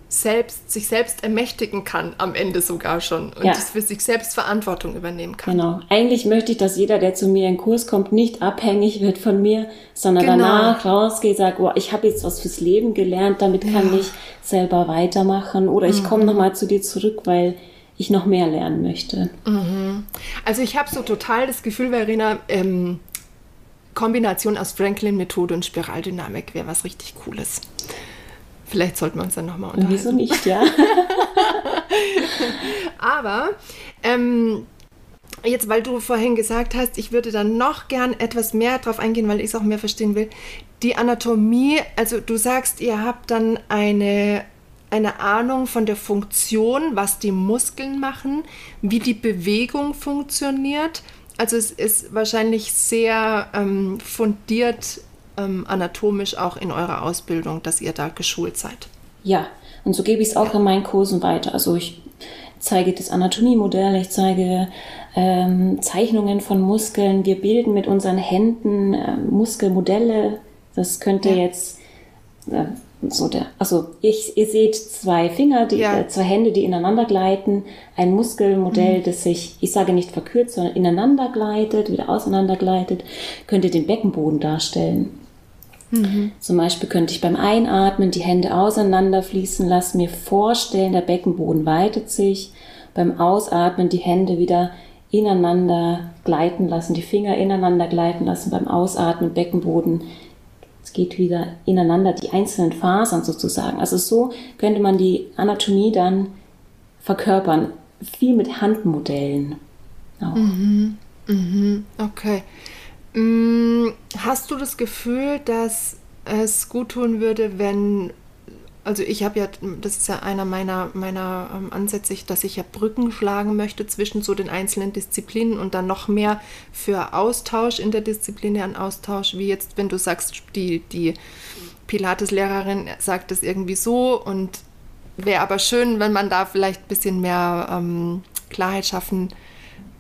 selbst, sich selbst ermächtigen kann, am Ende sogar schon. Und ja. für sich selbst Verantwortung übernehmen kann. Genau. Eigentlich möchte ich, dass jeder, der zu mir in Kurs kommt, nicht abhängig wird von mir, sondern genau. danach rausgeht, sagt, oh, ich habe jetzt was fürs Leben gelernt, damit kann ja. ich selber weitermachen. Oder ich mhm. komme nochmal zu dir zurück, weil ich noch mehr lernen möchte. Mhm. Also ich habe so total das Gefühl, Verena, ähm, Kombination aus Franklin-Methode und Spiraldynamik wäre was richtig Cooles. Vielleicht sollten wir uns dann nochmal unterhalten. Wieso nicht, ja? Aber ähm, jetzt, weil du vorhin gesagt hast, ich würde dann noch gern etwas mehr drauf eingehen, weil ich es auch mehr verstehen will. Die Anatomie, also du sagst, ihr habt dann eine, eine Ahnung von der Funktion, was die Muskeln machen, wie die Bewegung funktioniert. Also es ist wahrscheinlich sehr ähm, fundiert ähm, anatomisch auch in eurer Ausbildung, dass ihr da geschult seid. Ja, und so gebe ich es auch in meinen Kursen weiter. Also ich zeige das Anatomiemodell, ich zeige ähm, Zeichnungen von Muskeln. Wir bilden mit unseren Händen äh, Muskelmodelle. Das könnte ja. jetzt äh, so der, also ich, ihr seht zwei Finger, die, ja. äh, zwei Hände, die ineinander gleiten, ein Muskelmodell, mhm. das sich, ich sage nicht verkürzt, sondern ineinander gleitet, wieder auseinander gleitet, könnte den Beckenboden darstellen. Mhm. Zum Beispiel könnte ich beim Einatmen die Hände auseinander fließen lassen, mir vorstellen, der Beckenboden weitet sich. Beim Ausatmen die Hände wieder ineinander gleiten lassen, die Finger ineinander gleiten lassen. Beim Ausatmen Beckenboden. Es geht wieder ineinander, die einzelnen Fasern sozusagen. Also so könnte man die Anatomie dann verkörpern. Viel mit Handmodellen. Auch. Mhm. Mhm. Okay. Mm, hast du das Gefühl, dass es gut tun würde, wenn, also ich habe ja, das ist ja einer meiner, meiner ähm, Ansätze, dass ich ja Brücken schlagen möchte zwischen so den einzelnen Disziplinen und dann noch mehr für Austausch, interdisziplinären Austausch, wie jetzt, wenn du sagst, die, die Pilates-Lehrerin sagt es irgendwie so und wäre aber schön, wenn man da vielleicht ein bisschen mehr ähm, Klarheit schaffen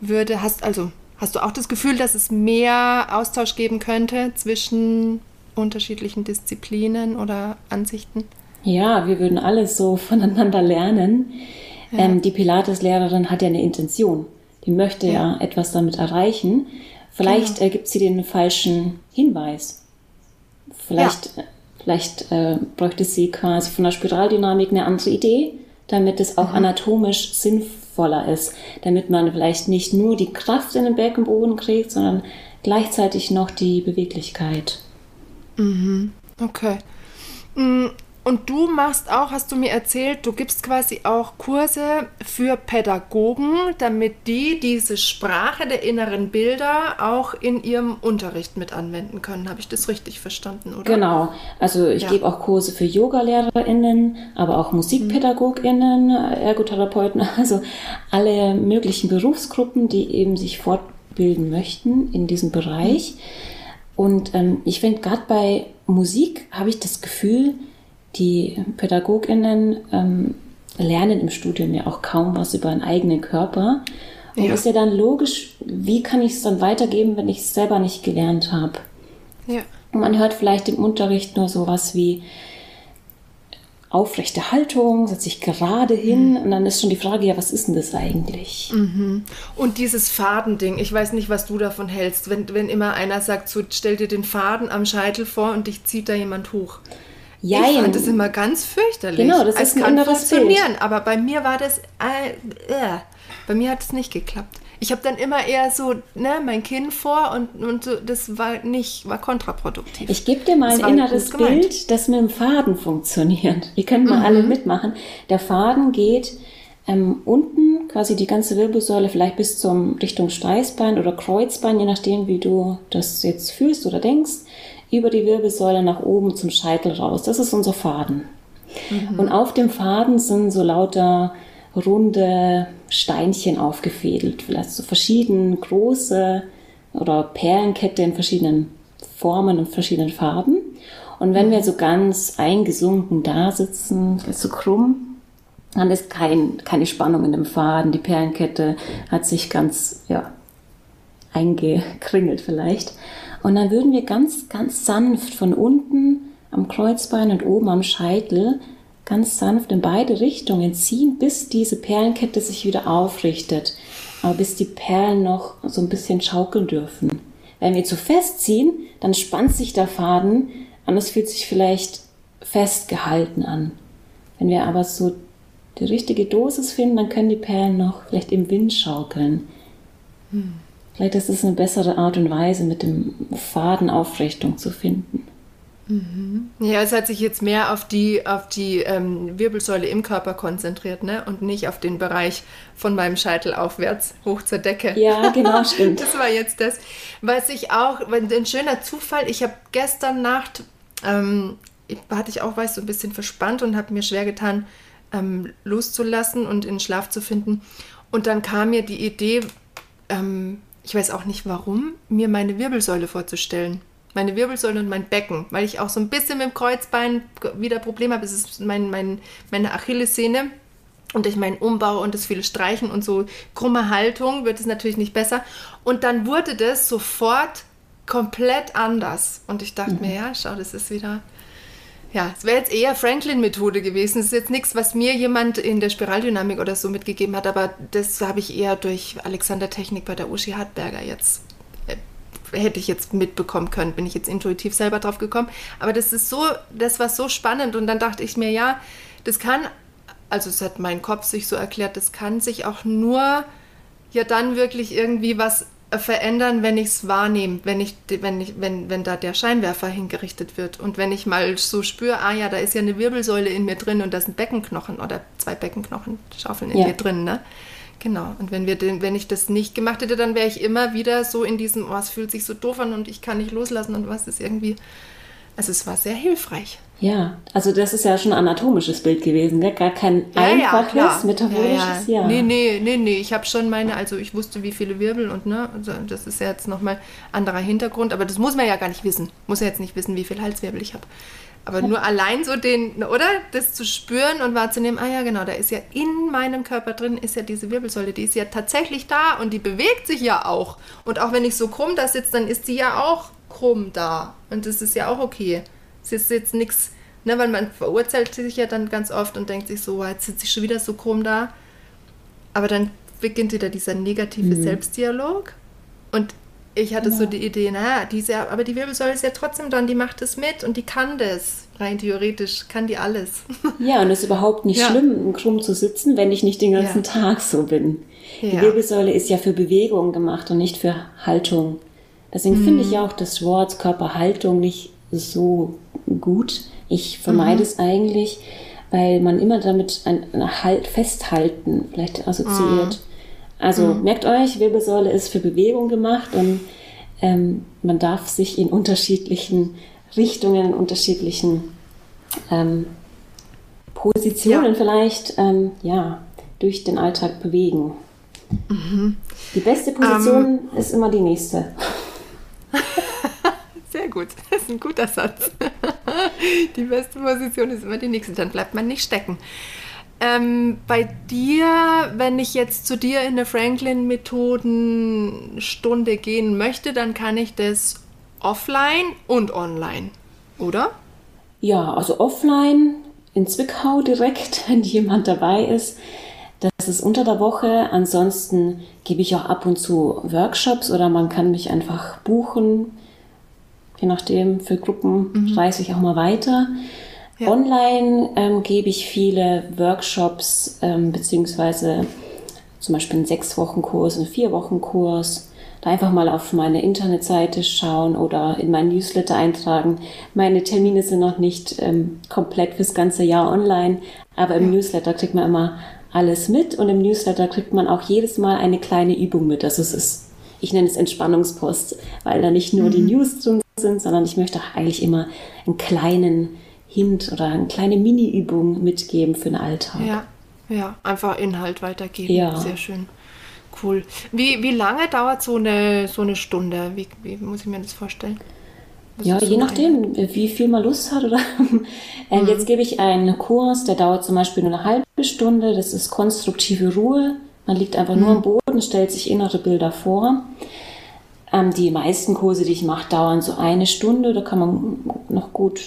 würde. Hast also Hast du auch das Gefühl, dass es mehr Austausch geben könnte zwischen unterschiedlichen Disziplinen oder Ansichten? Ja, wir würden alles so voneinander lernen. Ja. Ähm, die Pilates-Lehrerin hat ja eine Intention. Die möchte ja, ja etwas damit erreichen. Vielleicht genau. äh, gibt sie den falschen Hinweis. Vielleicht, ja. vielleicht äh, bräuchte sie quasi von der Spiraldynamik eine andere Idee, damit es auch mhm. anatomisch sinnvoll voller ist, damit man vielleicht nicht nur die Kraft in den Beckenboden kriegt, sondern gleichzeitig noch die Beweglichkeit. Mhm. Okay. Und du machst auch, hast du mir erzählt, du gibst quasi auch Kurse für Pädagogen, damit die diese Sprache der inneren Bilder auch in ihrem Unterricht mit anwenden können. Habe ich das richtig verstanden, oder? Genau. Also ich ja. gebe auch Kurse für Yogalehrerinnen, aber auch Musikpädagoginnen, Ergotherapeuten, also alle möglichen Berufsgruppen, die eben sich fortbilden möchten in diesem Bereich. Mhm. Und ähm, ich finde, gerade bei Musik habe ich das Gefühl, die PädagogInnen ähm, lernen im Studium ja auch kaum was über einen eigenen Körper. Und ja. ist ja dann logisch, wie kann ich es dann weitergeben, wenn ich es selber nicht gelernt habe? Ja. Und man hört vielleicht im Unterricht nur sowas wie aufrechte Haltung, setze ich gerade hin mhm. und dann ist schon die Frage, ja, was ist denn das eigentlich? Mhm. Und dieses Fadending, ich weiß nicht, was du davon hältst, wenn, wenn immer einer sagt, so stell dir den Faden am Scheitel vor und dich zieht da jemand hoch. Jein. Ich fand das immer ganz fürchterlich. Genau, das es ist ein kann funktionieren, Bild. aber bei mir war das, äh, äh, bei mir hat es nicht geklappt. Ich habe dann immer eher so ne, mein Kinn vor und, und so, das war nicht, war kontraproduktiv. Ich gebe dir mal das ein inneres Bild, das mit dem Faden funktioniert. Wir können mal mhm. alle mitmachen. Der Faden geht ähm, unten quasi die ganze Wirbelsäule vielleicht bis zum Richtung Steißbein oder Kreuzbein, je nachdem, wie du das jetzt fühlst oder denkst über die Wirbelsäule nach oben zum Scheitel raus. Das ist unser Faden. Mhm. Und auf dem Faden sind so lauter runde Steinchen aufgefädelt, vielleicht so verschieden große oder Perlenkette in verschiedenen Formen und verschiedenen Farben. Und wenn wir so ganz eingesunken da sitzen, so krumm, dann ist kein, keine Spannung in dem Faden. Die Perlenkette hat sich ganz, ja, eingekringelt vielleicht. Und dann würden wir ganz, ganz sanft von unten am Kreuzbein und oben am Scheitel ganz sanft in beide Richtungen ziehen, bis diese Perlenkette sich wieder aufrichtet. Aber bis die Perlen noch so ein bisschen schaukeln dürfen. Wenn wir zu fest ziehen, dann spannt sich der Faden und es fühlt sich vielleicht festgehalten an. Wenn wir aber so die richtige Dosis finden, dann können die Perlen noch vielleicht im Wind schaukeln. Hm. Vielleicht ist es eine bessere Art und Weise, mit dem Faden Aufrichtung zu finden. Mhm. Ja, es hat sich jetzt mehr auf die, auf die ähm, Wirbelsäule im Körper konzentriert, ne? Und nicht auf den Bereich von meinem Scheitel aufwärts, hoch zur Decke. Ja, genau, stimmt. das war jetzt das. Was ich auch, ein schöner Zufall, ich habe gestern Nacht, ähm, hatte ich auch, weiß so ein bisschen verspannt und habe mir schwer getan, ähm, loszulassen und in Schlaf zu finden. Und dann kam mir die Idee, ähm, ich weiß auch nicht warum, mir meine Wirbelsäule vorzustellen. Meine Wirbelsäule und mein Becken, weil ich auch so ein bisschen mit dem Kreuzbein wieder Probleme habe. Es ist mein, mein, meine Achillessehne und durch meinen Umbau und das viele Streichen und so krumme Haltung wird es natürlich nicht besser. Und dann wurde das sofort komplett anders. Und ich dachte mhm. mir, ja, schau, das ist wieder ja, es wäre jetzt eher Franklin-Methode gewesen. Es ist jetzt nichts, was mir jemand in der Spiraldynamik oder so mitgegeben hat, aber das habe ich eher durch Alexander Technik bei der Uschi Hartberger jetzt äh, hätte ich jetzt mitbekommen können, bin ich jetzt intuitiv selber drauf gekommen. Aber das ist so, das war so spannend und dann dachte ich mir, ja, das kann, also es hat mein Kopf sich so erklärt, das kann sich auch nur ja dann wirklich irgendwie was verändern, wenn ich es wahrnehme, wenn ich, wenn ich, wenn, wenn da der Scheinwerfer hingerichtet wird und wenn ich mal so spüre, ah ja, da ist ja eine Wirbelsäule in mir drin und da sind Beckenknochen oder zwei Beckenknochen Schaufeln in ja. mir drin, ne? Genau. Und wenn wir den, wenn ich das nicht gemacht hätte, dann wäre ich immer wieder so in diesem, oh, es fühlt sich so doof an und ich kann nicht loslassen und was ist irgendwie. Also es war sehr hilfreich. Ja, also das ist ja schon ein anatomisches Bild gewesen, gell? gar kein ja, einfaches, ja, metabolisches, ja. ja. Nee, nee, nee, nee, ich habe schon meine, also ich wusste, wie viele Wirbel und ne, also das ist ja jetzt nochmal anderer Hintergrund, aber das muss man ja gar nicht wissen. Muss ja jetzt nicht wissen, wie viel Halswirbel ich habe. Aber nur allein so den, oder? Das zu spüren und wahrzunehmen, ah ja, genau, da ist ja in meinem Körper drin, ist ja diese Wirbelsäule, die ist ja tatsächlich da und die bewegt sich ja auch. Und auch wenn ich so krumm da sitze, dann ist die ja auch krumm da. Und das ist ja auch okay. Es ist jetzt nichts, ne, weil man verurteilt sich ja dann ganz oft und denkt sich so, jetzt sitze ich schon wieder so krumm da. Aber dann beginnt wieder dieser negative mhm. Selbstdialog. Und ich hatte genau. so die Idee, naja, diese, aber die Wirbelsäule ist ja trotzdem dann, die macht es mit und die kann das. Rein theoretisch kann die alles. Ja, und es ist überhaupt nicht ja. schlimm, krumm zu sitzen, wenn ich nicht den ganzen ja. Tag so bin. Ja. Die Wirbelsäule ist ja für Bewegung gemacht und nicht für Haltung. Deswegen mhm. finde ich auch das Wort Körperhaltung nicht so gut. Ich vermeide mhm. es eigentlich, weil man immer damit ein, ein Halt, Festhalten vielleicht assoziiert. Mhm. Also mhm. merkt euch, Wirbelsäule ist für Bewegung gemacht und ähm, man darf sich in unterschiedlichen Richtungen, in unterschiedlichen ähm, Positionen ja. vielleicht ähm, ja, durch den Alltag bewegen. Mhm. Die beste Position ähm. ist immer die nächste. Sehr gut, das ist ein guter Satz. Die beste Position ist immer die nächste, dann bleibt man nicht stecken. Ähm, bei dir, wenn ich jetzt zu dir in eine Franklin-Methoden-Stunde gehen möchte, dann kann ich das offline und online, oder? Ja, also offline in Zwickau direkt, wenn jemand dabei ist. Das ist unter der Woche. Ansonsten gebe ich auch ab und zu Workshops oder man kann mich einfach buchen. Je nachdem, für Gruppen mhm. reise ich auch mal weiter. Ja. Online ähm, gebe ich viele Workshops, ähm, beziehungsweise zum Beispiel einen sechs Wochen Kurs, einen vier Wochen Kurs. Da einfach mal auf meine Internetseite schauen oder in mein Newsletter eintragen. Meine Termine sind noch nicht ähm, komplett fürs ganze Jahr online, aber im. Newsletter kriegt man immer alles mit und im Newsletter kriegt man auch jedes Mal eine kleine Übung mit. Also es ist, ich nenne es Entspannungspost, weil da nicht nur mhm. die News drin sind, sondern ich möchte eigentlich immer einen kleinen Hint oder eine kleine Mini-Übung mitgeben für den Alltag. Ja, ja, einfach Inhalt weitergeben. Ja. Sehr schön. Cool. Wie, wie lange dauert so eine, so eine Stunde? Wie, wie muss ich mir das vorstellen? Was Ja, je nachdem, wie viel man Lust hat. Oder? Ähm, Jetzt gebe ich einen Kurs, der dauert zum Beispiel nur eine halbe Stunde. Das ist konstruktive Ruhe. Man liegt einfach nur am Boden, stellt sich innere Bilder vor. Ähm, die meisten Kurse, die ich mache, dauern so eine Stunde. Da kann man noch gut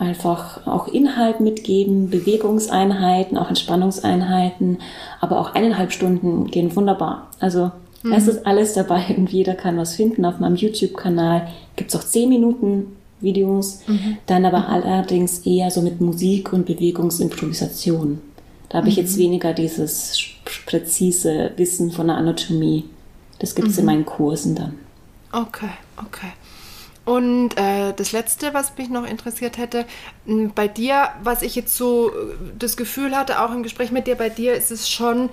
einfach auch Inhalt mitgeben, Bewegungseinheiten, auch Entspannungseinheiten. Aber auch eineinhalb Stunden gehen wunderbar. Also es ist alles dabei und jeder kann was finden. Auf meinem YouTube-Kanal gibt es auch 10 Minuten Videos, dann aber allerdings eher so mit Musik und Bewegungsimprovisation. Da habe ich jetzt weniger dieses präzise Wissen von der Anatomie. Das gibt es in meinen Kursen dann. Okay, okay. Und äh, das Letzte, was mich noch interessiert hätte, m, bei dir, was ich jetzt so äh, das Gefühl hatte, auch im Gespräch mit dir, bei dir ist es schon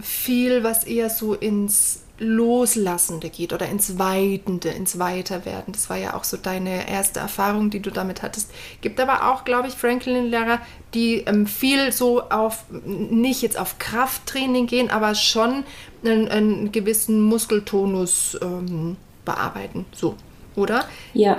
viel, was eher so ins Loslassende geht oder ins Weitende, ins Weiterwerden. Das war ja auch so deine erste Erfahrung, die du damit hattest. Gibt aber auch, glaube ich, Franklin-Lehrer, die ähm, viel so auf, nicht jetzt auf Krafttraining gehen, aber schon einen, einen gewissen Muskeltonus ähm, bearbeiten. So, oder? Ja,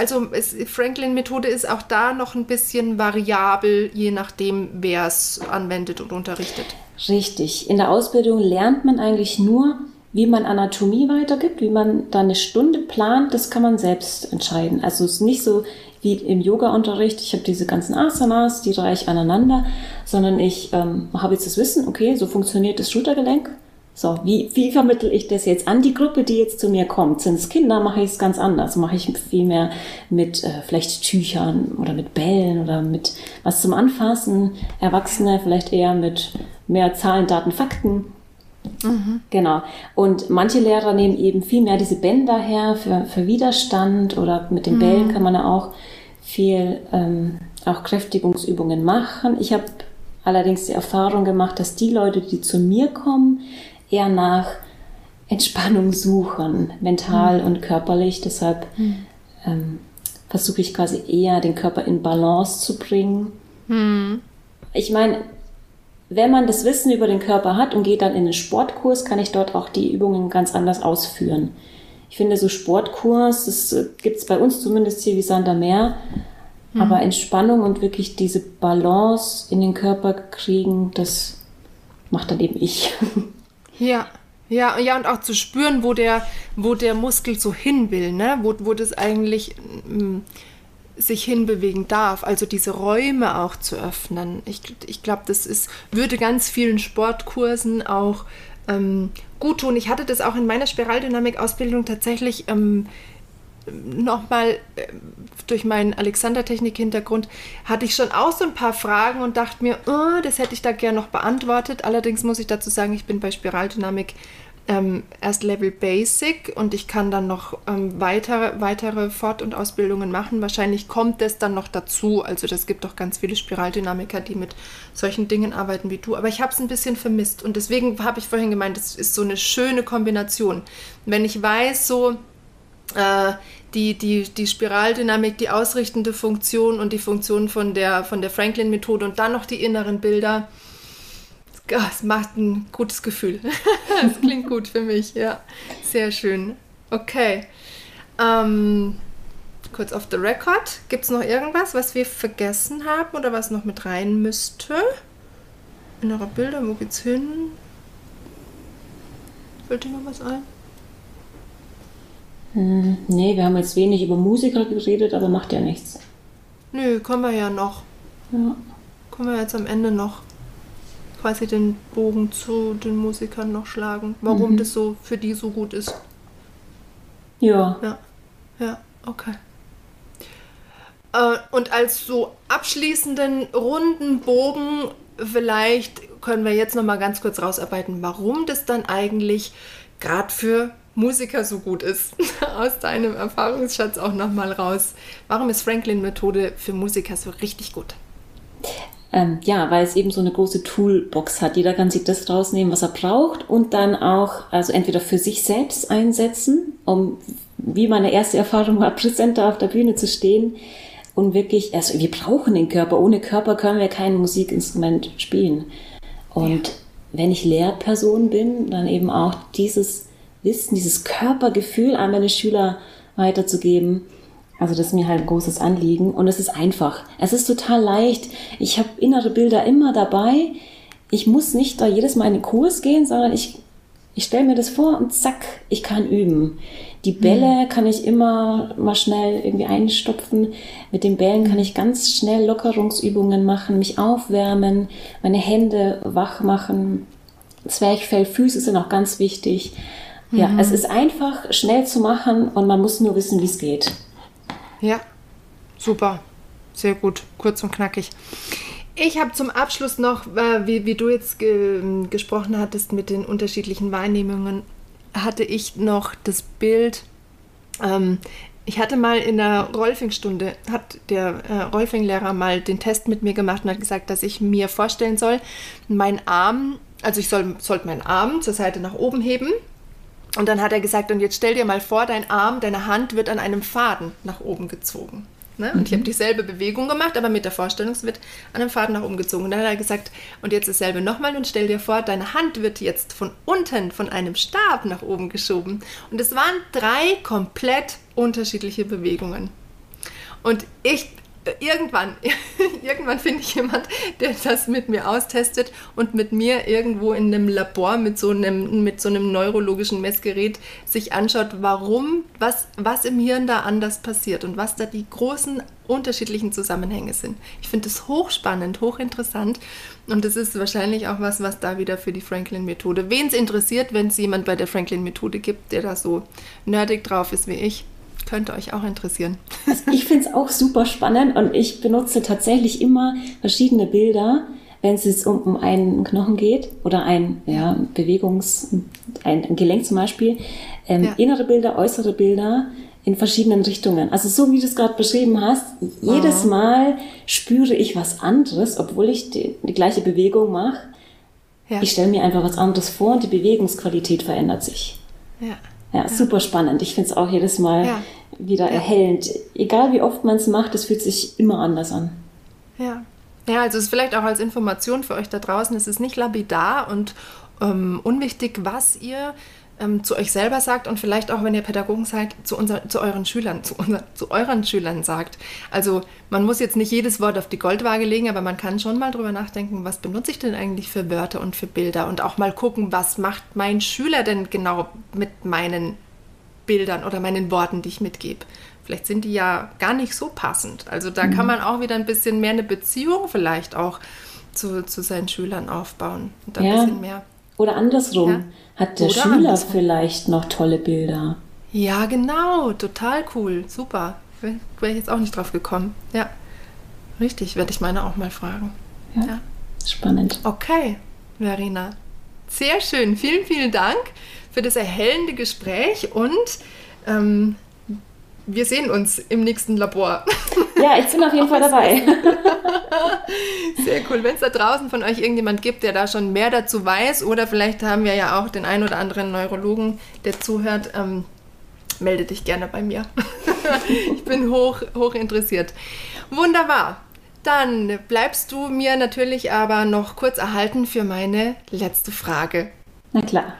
Also Franklin-Methode ist auch da noch ein bisschen variabel, je nachdem, wer es anwendet und unterrichtet. Richtig. In der Ausbildung lernt man eigentlich nur, wie man Anatomie weitergibt, wie man da eine Stunde plant, das kann man selbst entscheiden. Also es ist nicht so wie im Yoga-Unterricht, ich habe diese ganzen Asanas, die reiche ich aneinander, sondern ich ähm, habe jetzt das Wissen, okay, so funktioniert das Schultergelenk. So, wie, wie vermittle ich das jetzt an die Gruppe, die jetzt zu mir kommt? Sind es Kinder, mache ich es ganz anders. Mache ich viel mehr mit äh, vielleicht Tüchern oder mit Bällen oder mit was zum Anfassen. Erwachsene vielleicht eher mit mehr Zahlen, Daten, Fakten. Genau. Und manche Lehrer nehmen eben viel mehr diese Bänder her für, für Widerstand oder mit den Bällen kann man ja auch viel ähm, auch Kräftigungsübungen machen. Ich habe allerdings die Erfahrung gemacht, dass die Leute, die zu mir kommen, eher nach Entspannung suchen, mental und körperlich. Deshalb ähm, versuche ich quasi eher den Körper in Balance zu bringen. Ich meine, wenn man das Wissen über den Körper hat und geht dann in den Sportkurs, kann ich dort auch die Übungen ganz anders ausführen. Ich finde, so Sportkurs, das gibt es bei uns zumindest hier wie Sander Meer, aber Entspannung und wirklich diese Balance in den Körper kriegen, das macht dann eben ich. Ja. Ja, ja, und auch zu spüren, wo der, wo der Muskel so hin will, ne? wo, wo das eigentlich mm, sich hinbewegen darf. Also diese Räume auch zu öffnen. Ich, ich glaube, das ist, würde ganz vielen Sportkursen auch ähm, gut tun. Ich hatte das auch in meiner Spiraldynamik-Ausbildung tatsächlich ähm, nochmal äh, durch meinen Alexander-Technik-Hintergrund hatte ich schon auch so ein paar Fragen und dachte mir, oh, das hätte ich da gern noch beantwortet. Allerdings muss ich dazu sagen, ich bin bei Spiraldynamik ähm, erst Level Basic und ich kann dann noch ähm, weitere, weitere Fort- und Ausbildungen machen. Wahrscheinlich kommt das dann noch dazu. Also das gibt doch ganz viele Spiraldynamiker, die mit solchen Dingen arbeiten wie du. Aber ich habe es ein bisschen vermisst und deswegen habe ich vorhin gemeint, das ist so eine schöne Kombination. Wenn ich weiß, so äh, die, die, die Spiraldynamik, die ausrichtende Funktion und die Funktion von der, von der Franklin-Methode und dann noch die inneren Bilder. Es macht ein gutes Gefühl. Es klingt gut für mich, ja. Sehr schön. Okay. Ähm, kurz auf the record. Gibt es noch irgendwas, was wir vergessen haben oder was noch mit rein müsste? Innere Bilder, wo geht's hin? Fällt dir noch was ein? Hm, nee, wir haben jetzt wenig über Musiker geredet, aber macht ja nichts. Nö, können wir ja noch. Ja. Können wir jetzt am Ende noch quasi den Bogen zu den Musikern noch schlagen, warum das so für die so gut ist. Ja. Ja, ja, okay. Äh, und als so abschließenden runden Bogen vielleicht können wir jetzt noch mal ganz kurz rausarbeiten, warum das dann eigentlich gerade für Musiker so gut ist. Aus deinem Erfahrungsschatz auch noch mal raus. Warum ist Franklin-Methode für Musiker so richtig gut? Ähm, ja, weil es eben so eine große Toolbox hat. Jeder kann sich das rausnehmen, was er braucht und dann auch, also entweder für sich selbst einsetzen, um, wie meine erste Erfahrung war, präsenter auf der Bühne zu stehen, und wirklich, also wir brauchen den Körper. Ohne Körper können wir kein Musikinstrument spielen. Und ja. wenn ich Lehrperson bin, dann eben auch dieses Wissen, dieses Körpergefühl an meine Schüler weiterzugeben. Also das ist mir halt ein großes Anliegen und es ist einfach. Es ist total leicht. Ich habe innere Bilder immer dabei. Ich muss nicht da jedes Mal in den Kurs gehen, sondern ich, ich stelle mir das vor und zack, ich kann üben. Die Bälle mhm. kann ich immer mal schnell irgendwie einstopfen. Mit den Bällen kann ich ganz schnell Lockerungsübungen machen, mich aufwärmen, meine Hände wach machen. Zwerchfell, Füße sind auch ganz wichtig. Ja, mhm. es ist einfach schnell zu machen und man muss nur wissen, wie es geht. Ja, super. Sehr gut. Kurz und knackig. Ich habe zum Abschluss noch, äh, wie, wie du jetzt ge gesprochen hattest mit den unterschiedlichen Wahrnehmungen, hatte ich noch das Bild. Ähm, ich hatte mal in der Rolfing-Stunde, hat der äh, Rolfing-Lehrer mal den Test mit mir gemacht und hat gesagt, dass ich mir vorstellen soll, meinen Arm, also ich soll, sollte meinen Arm zur Seite nach oben heben und dann hat er gesagt, und jetzt stell dir mal vor, dein Arm, deine Hand wird an einem Faden nach oben gezogen. Ne? Und mhm. ich habe dieselbe Bewegung gemacht, aber mit der Vorstellung, es wird an einem Faden nach oben gezogen. Und dann hat er gesagt, und jetzt dasselbe nochmal und stell dir vor, deine Hand wird jetzt von unten von einem Stab nach oben geschoben. Und es waren drei komplett unterschiedliche Bewegungen. Und ich irgendwann, irgendwann finde ich jemand, der das mit mir austestet und mit mir irgendwo in einem Labor mit so einem, mit so einem neurologischen Messgerät sich anschaut, warum, was, was im Hirn da anders passiert und was da die großen unterschiedlichen Zusammenhänge sind. Ich finde es hochspannend, hochinteressant und das ist wahrscheinlich auch was, was da wieder für die Franklin-Methode, wen es interessiert, wenn es jemand bei der Franklin-Methode gibt, der da so nerdig drauf ist wie ich, könnte euch auch interessieren. Also ich finde es auch super spannend und ich benutze tatsächlich immer verschiedene Bilder, wenn es jetzt um, einen Knochen geht oder ein ja, Bewegungs-, ein, ein Gelenk zum Beispiel. Ähm, ja. Innere Bilder, äußere Bilder in verschiedenen Richtungen. Also so wie du es gerade beschrieben hast, jedes mhm. Mal spüre ich was anderes, obwohl ich die, die gleiche Bewegung mache. Ja. Ich stelle mir einfach was anderes vor und die Bewegungsqualität verändert sich. Ja. Ja, super spannend. Ich finde es auch jedes Mal ja. wieder ja. erhellend. Egal wie oft man es macht, es fühlt sich immer anders an. Ja. Ja, also es ist vielleicht auch als Information für euch da draußen, es ist nicht lapidar und ähm, unwichtig, was ihr ähm, zu euch selber sagt und vielleicht auch, wenn ihr Pädagogen seid, zu, unser, zu euren Schülern, zu, unser, zu euren Schülern sagt. Also man muss jetzt nicht jedes Wort auf die Goldwaage legen, aber man kann schon mal drüber nachdenken, was benutze ich denn eigentlich für Wörter und für Bilder und auch mal gucken, was macht mein Schüler denn genau mit meinen Bildern oder meinen Worten, die ich mitgebe. Vielleicht sind die ja gar nicht so passend. Also da mhm. kann man auch wieder ein bisschen mehr eine Beziehung vielleicht auch zu, zu seinen Schülern aufbauen und ein ja. bisschen mehr. Oder andersrum. Ja. Hat der Oder Schüler andersrum. vielleicht noch tolle Bilder? Ja, genau. Total cool. Super. Wäre ich jetzt auch nicht drauf gekommen. Ja. Richtig, werde ich meine auch mal fragen. Ja. ja. Spannend. Okay, Verena. Sehr schön. Vielen, vielen Dank für das erhellende Gespräch und ähm, wir sehen uns im nächsten Labor. Ja, ich bin auf jeden Fall dabei. Sehr cool. Wenn es da draußen von euch irgendjemand gibt, der da schon mehr dazu weiß, oder vielleicht haben wir ja auch den einen oder anderen Neurologen, der zuhört, ähm, melde dich gerne bei mir. ich bin hoch, hoch interessiert. Wunderbar. Dann bleibst du mir natürlich aber noch kurz erhalten für meine letzte Frage. Na klar.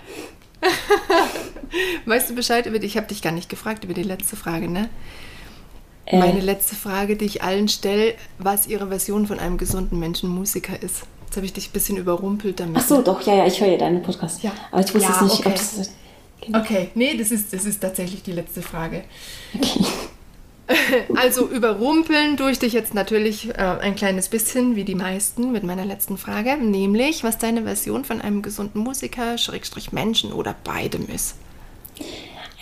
weißt du Bescheid über die? Ich habe dich gar nicht gefragt über die letzte Frage, ne? Äh. Meine letzte Frage, die ich allen stelle, was ihre Version von einem gesunden Menschen Musiker ist. Jetzt habe ich dich ein bisschen überrumpelt damit. Ach so, doch, ja, ja, ich höre ja deinen Podcast. Ja. Aber ich wusste ja, nicht, okay. ob es. Genau. Okay, nee, das ist, das ist tatsächlich die letzte Frage. Okay. Also überrumpeln durch dich jetzt natürlich äh, ein kleines bisschen, wie die meisten, mit meiner letzten Frage, nämlich, was deine Version von einem gesunden Musiker, Schrägstrich Menschen oder beidem ist.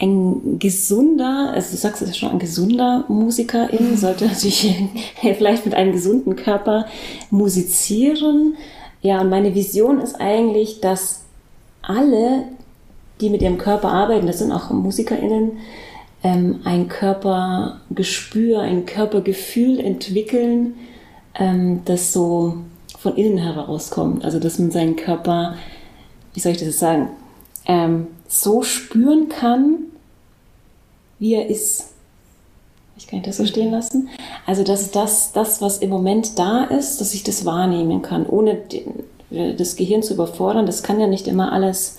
Ein gesunder, also du sagst es ja schon, ein gesunder Musikerin sollte natürlich vielleicht mit einem gesunden Körper musizieren. Ja, und meine Vision ist eigentlich, dass alle, die mit ihrem Körper arbeiten, das sind auch MusikerInnen, ähm, ein Körpergespür, ein Körpergefühl entwickeln, ähm, das so von innen herauskommt. Also dass man seinen Körper, wie soll ich das sagen, ähm, so spüren kann, wie er ist. Ich kann das so stehen lassen. Also, dass das, das, was im Moment da ist, dass ich das wahrnehmen kann, ohne den, das Gehirn zu überfordern. Das kann ja nicht immer alles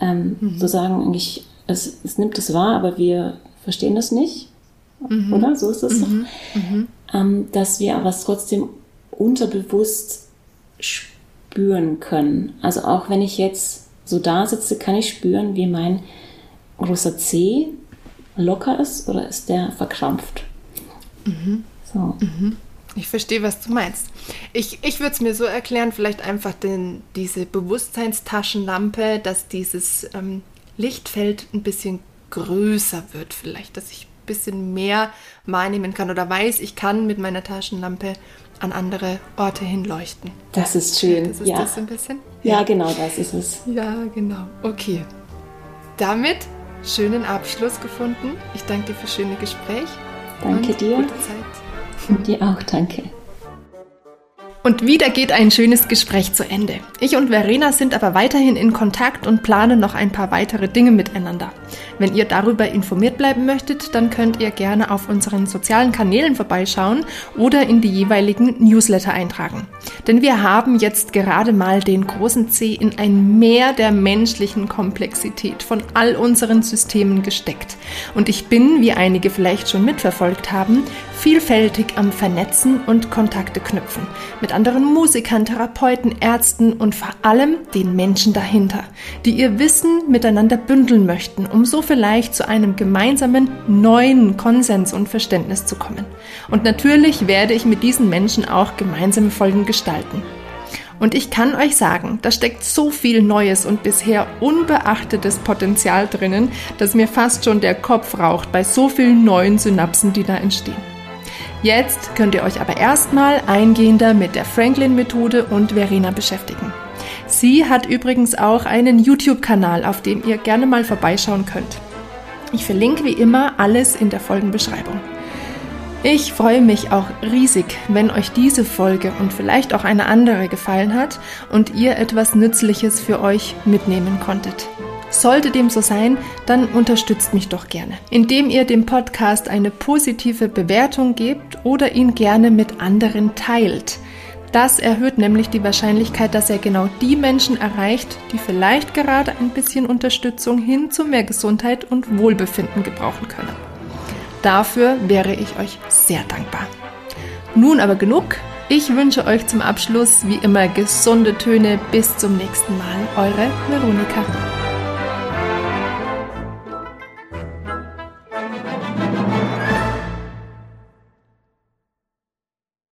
ähm, mhm. so sagen, eigentlich, es, es, nimmt es wahr, aber wir verstehen das nicht. Mhm. Oder? So ist es doch. Mhm. mhm. Ähm, dass wir aber es trotzdem unterbewusst spüren können. Also auch wenn ich jetzt so da sitze, kann ich spüren, wie mein großer C locker ist oder ist der verkrampft. Mhm. So. Mhm. Ich verstehe, was du meinst. Ich, ich würde es mir so erklären, vielleicht einfach den, diese Bewusstseinstaschenlampe, dass dieses ähm, Lichtfeld ein bisschen größer wird, vielleicht, dass ich ein bisschen mehr wahrnehmen kann oder weiß, ich kann mit meiner Taschenlampe an andere Orte hinleuchten. Das ist schön. Das ist ja. das ein bisschen? Ja, ja, genau, das ist es. Ja, genau. Okay. Damit schönen Abschluss gefunden. Ich danke dir für das schöne Gespräch. Danke dir. Gute Zeit. Und dir auch, danke. Und wieder geht ein schönes Gespräch zu Ende. Ich und Verena sind aber weiterhin in Kontakt und planen noch ein paar weitere Dinge miteinander. Wenn ihr darüber informiert bleiben möchtet, dann könnt ihr gerne auf unseren sozialen Kanälen vorbeischauen oder in die jeweiligen Newsletter eintragen. Denn wir haben jetzt gerade mal den großen C in ein Meer der menschlichen Komplexität von all unseren Systemen gesteckt. Und ich bin, wie einige vielleicht schon mitverfolgt haben, vielfältig am Vernetzen und Kontakte knüpfen. Mit anderen Musikern, Therapeuten, Ärzten und vor allem den Menschen dahinter, die ihr Wissen miteinander bündeln möchten, um so vielleicht zu einem gemeinsamen neuen Konsens und Verständnis zu kommen. Und natürlich werde ich mit diesen Menschen auch gemeinsame Folgen gestalten. Und ich kann euch sagen, da steckt so viel neues und bisher unbeachtetes Potenzial drinnen, dass mir fast schon der Kopf raucht bei so vielen neuen Synapsen, die da entstehen. Jetzt könnt ihr euch aber erstmal eingehender mit der Franklin-Methode und Verena beschäftigen. Sie hat übrigens auch einen YouTube-Kanal, auf dem ihr gerne mal vorbeischauen könnt. Ich verlinke wie immer alles in der Folgenbeschreibung. Ich freue mich auch riesig, wenn euch diese Folge und vielleicht auch eine andere gefallen hat und ihr etwas Nützliches für euch mitnehmen konntet. Sollte dem so sein, dann unterstützt mich doch gerne, indem ihr dem Podcast eine positive Bewertung gebt oder ihn gerne mit anderen teilt. Das erhöht nämlich die Wahrscheinlichkeit, dass er genau die Menschen erreicht, die vielleicht gerade ein bisschen Unterstützung hin zu mehr Gesundheit und Wohlbefinden gebrauchen können. Dafür wäre ich euch sehr dankbar. Nun aber genug. Ich wünsche euch zum Abschluss wie immer gesunde Töne. Bis zum nächsten Mal. Eure Veronika.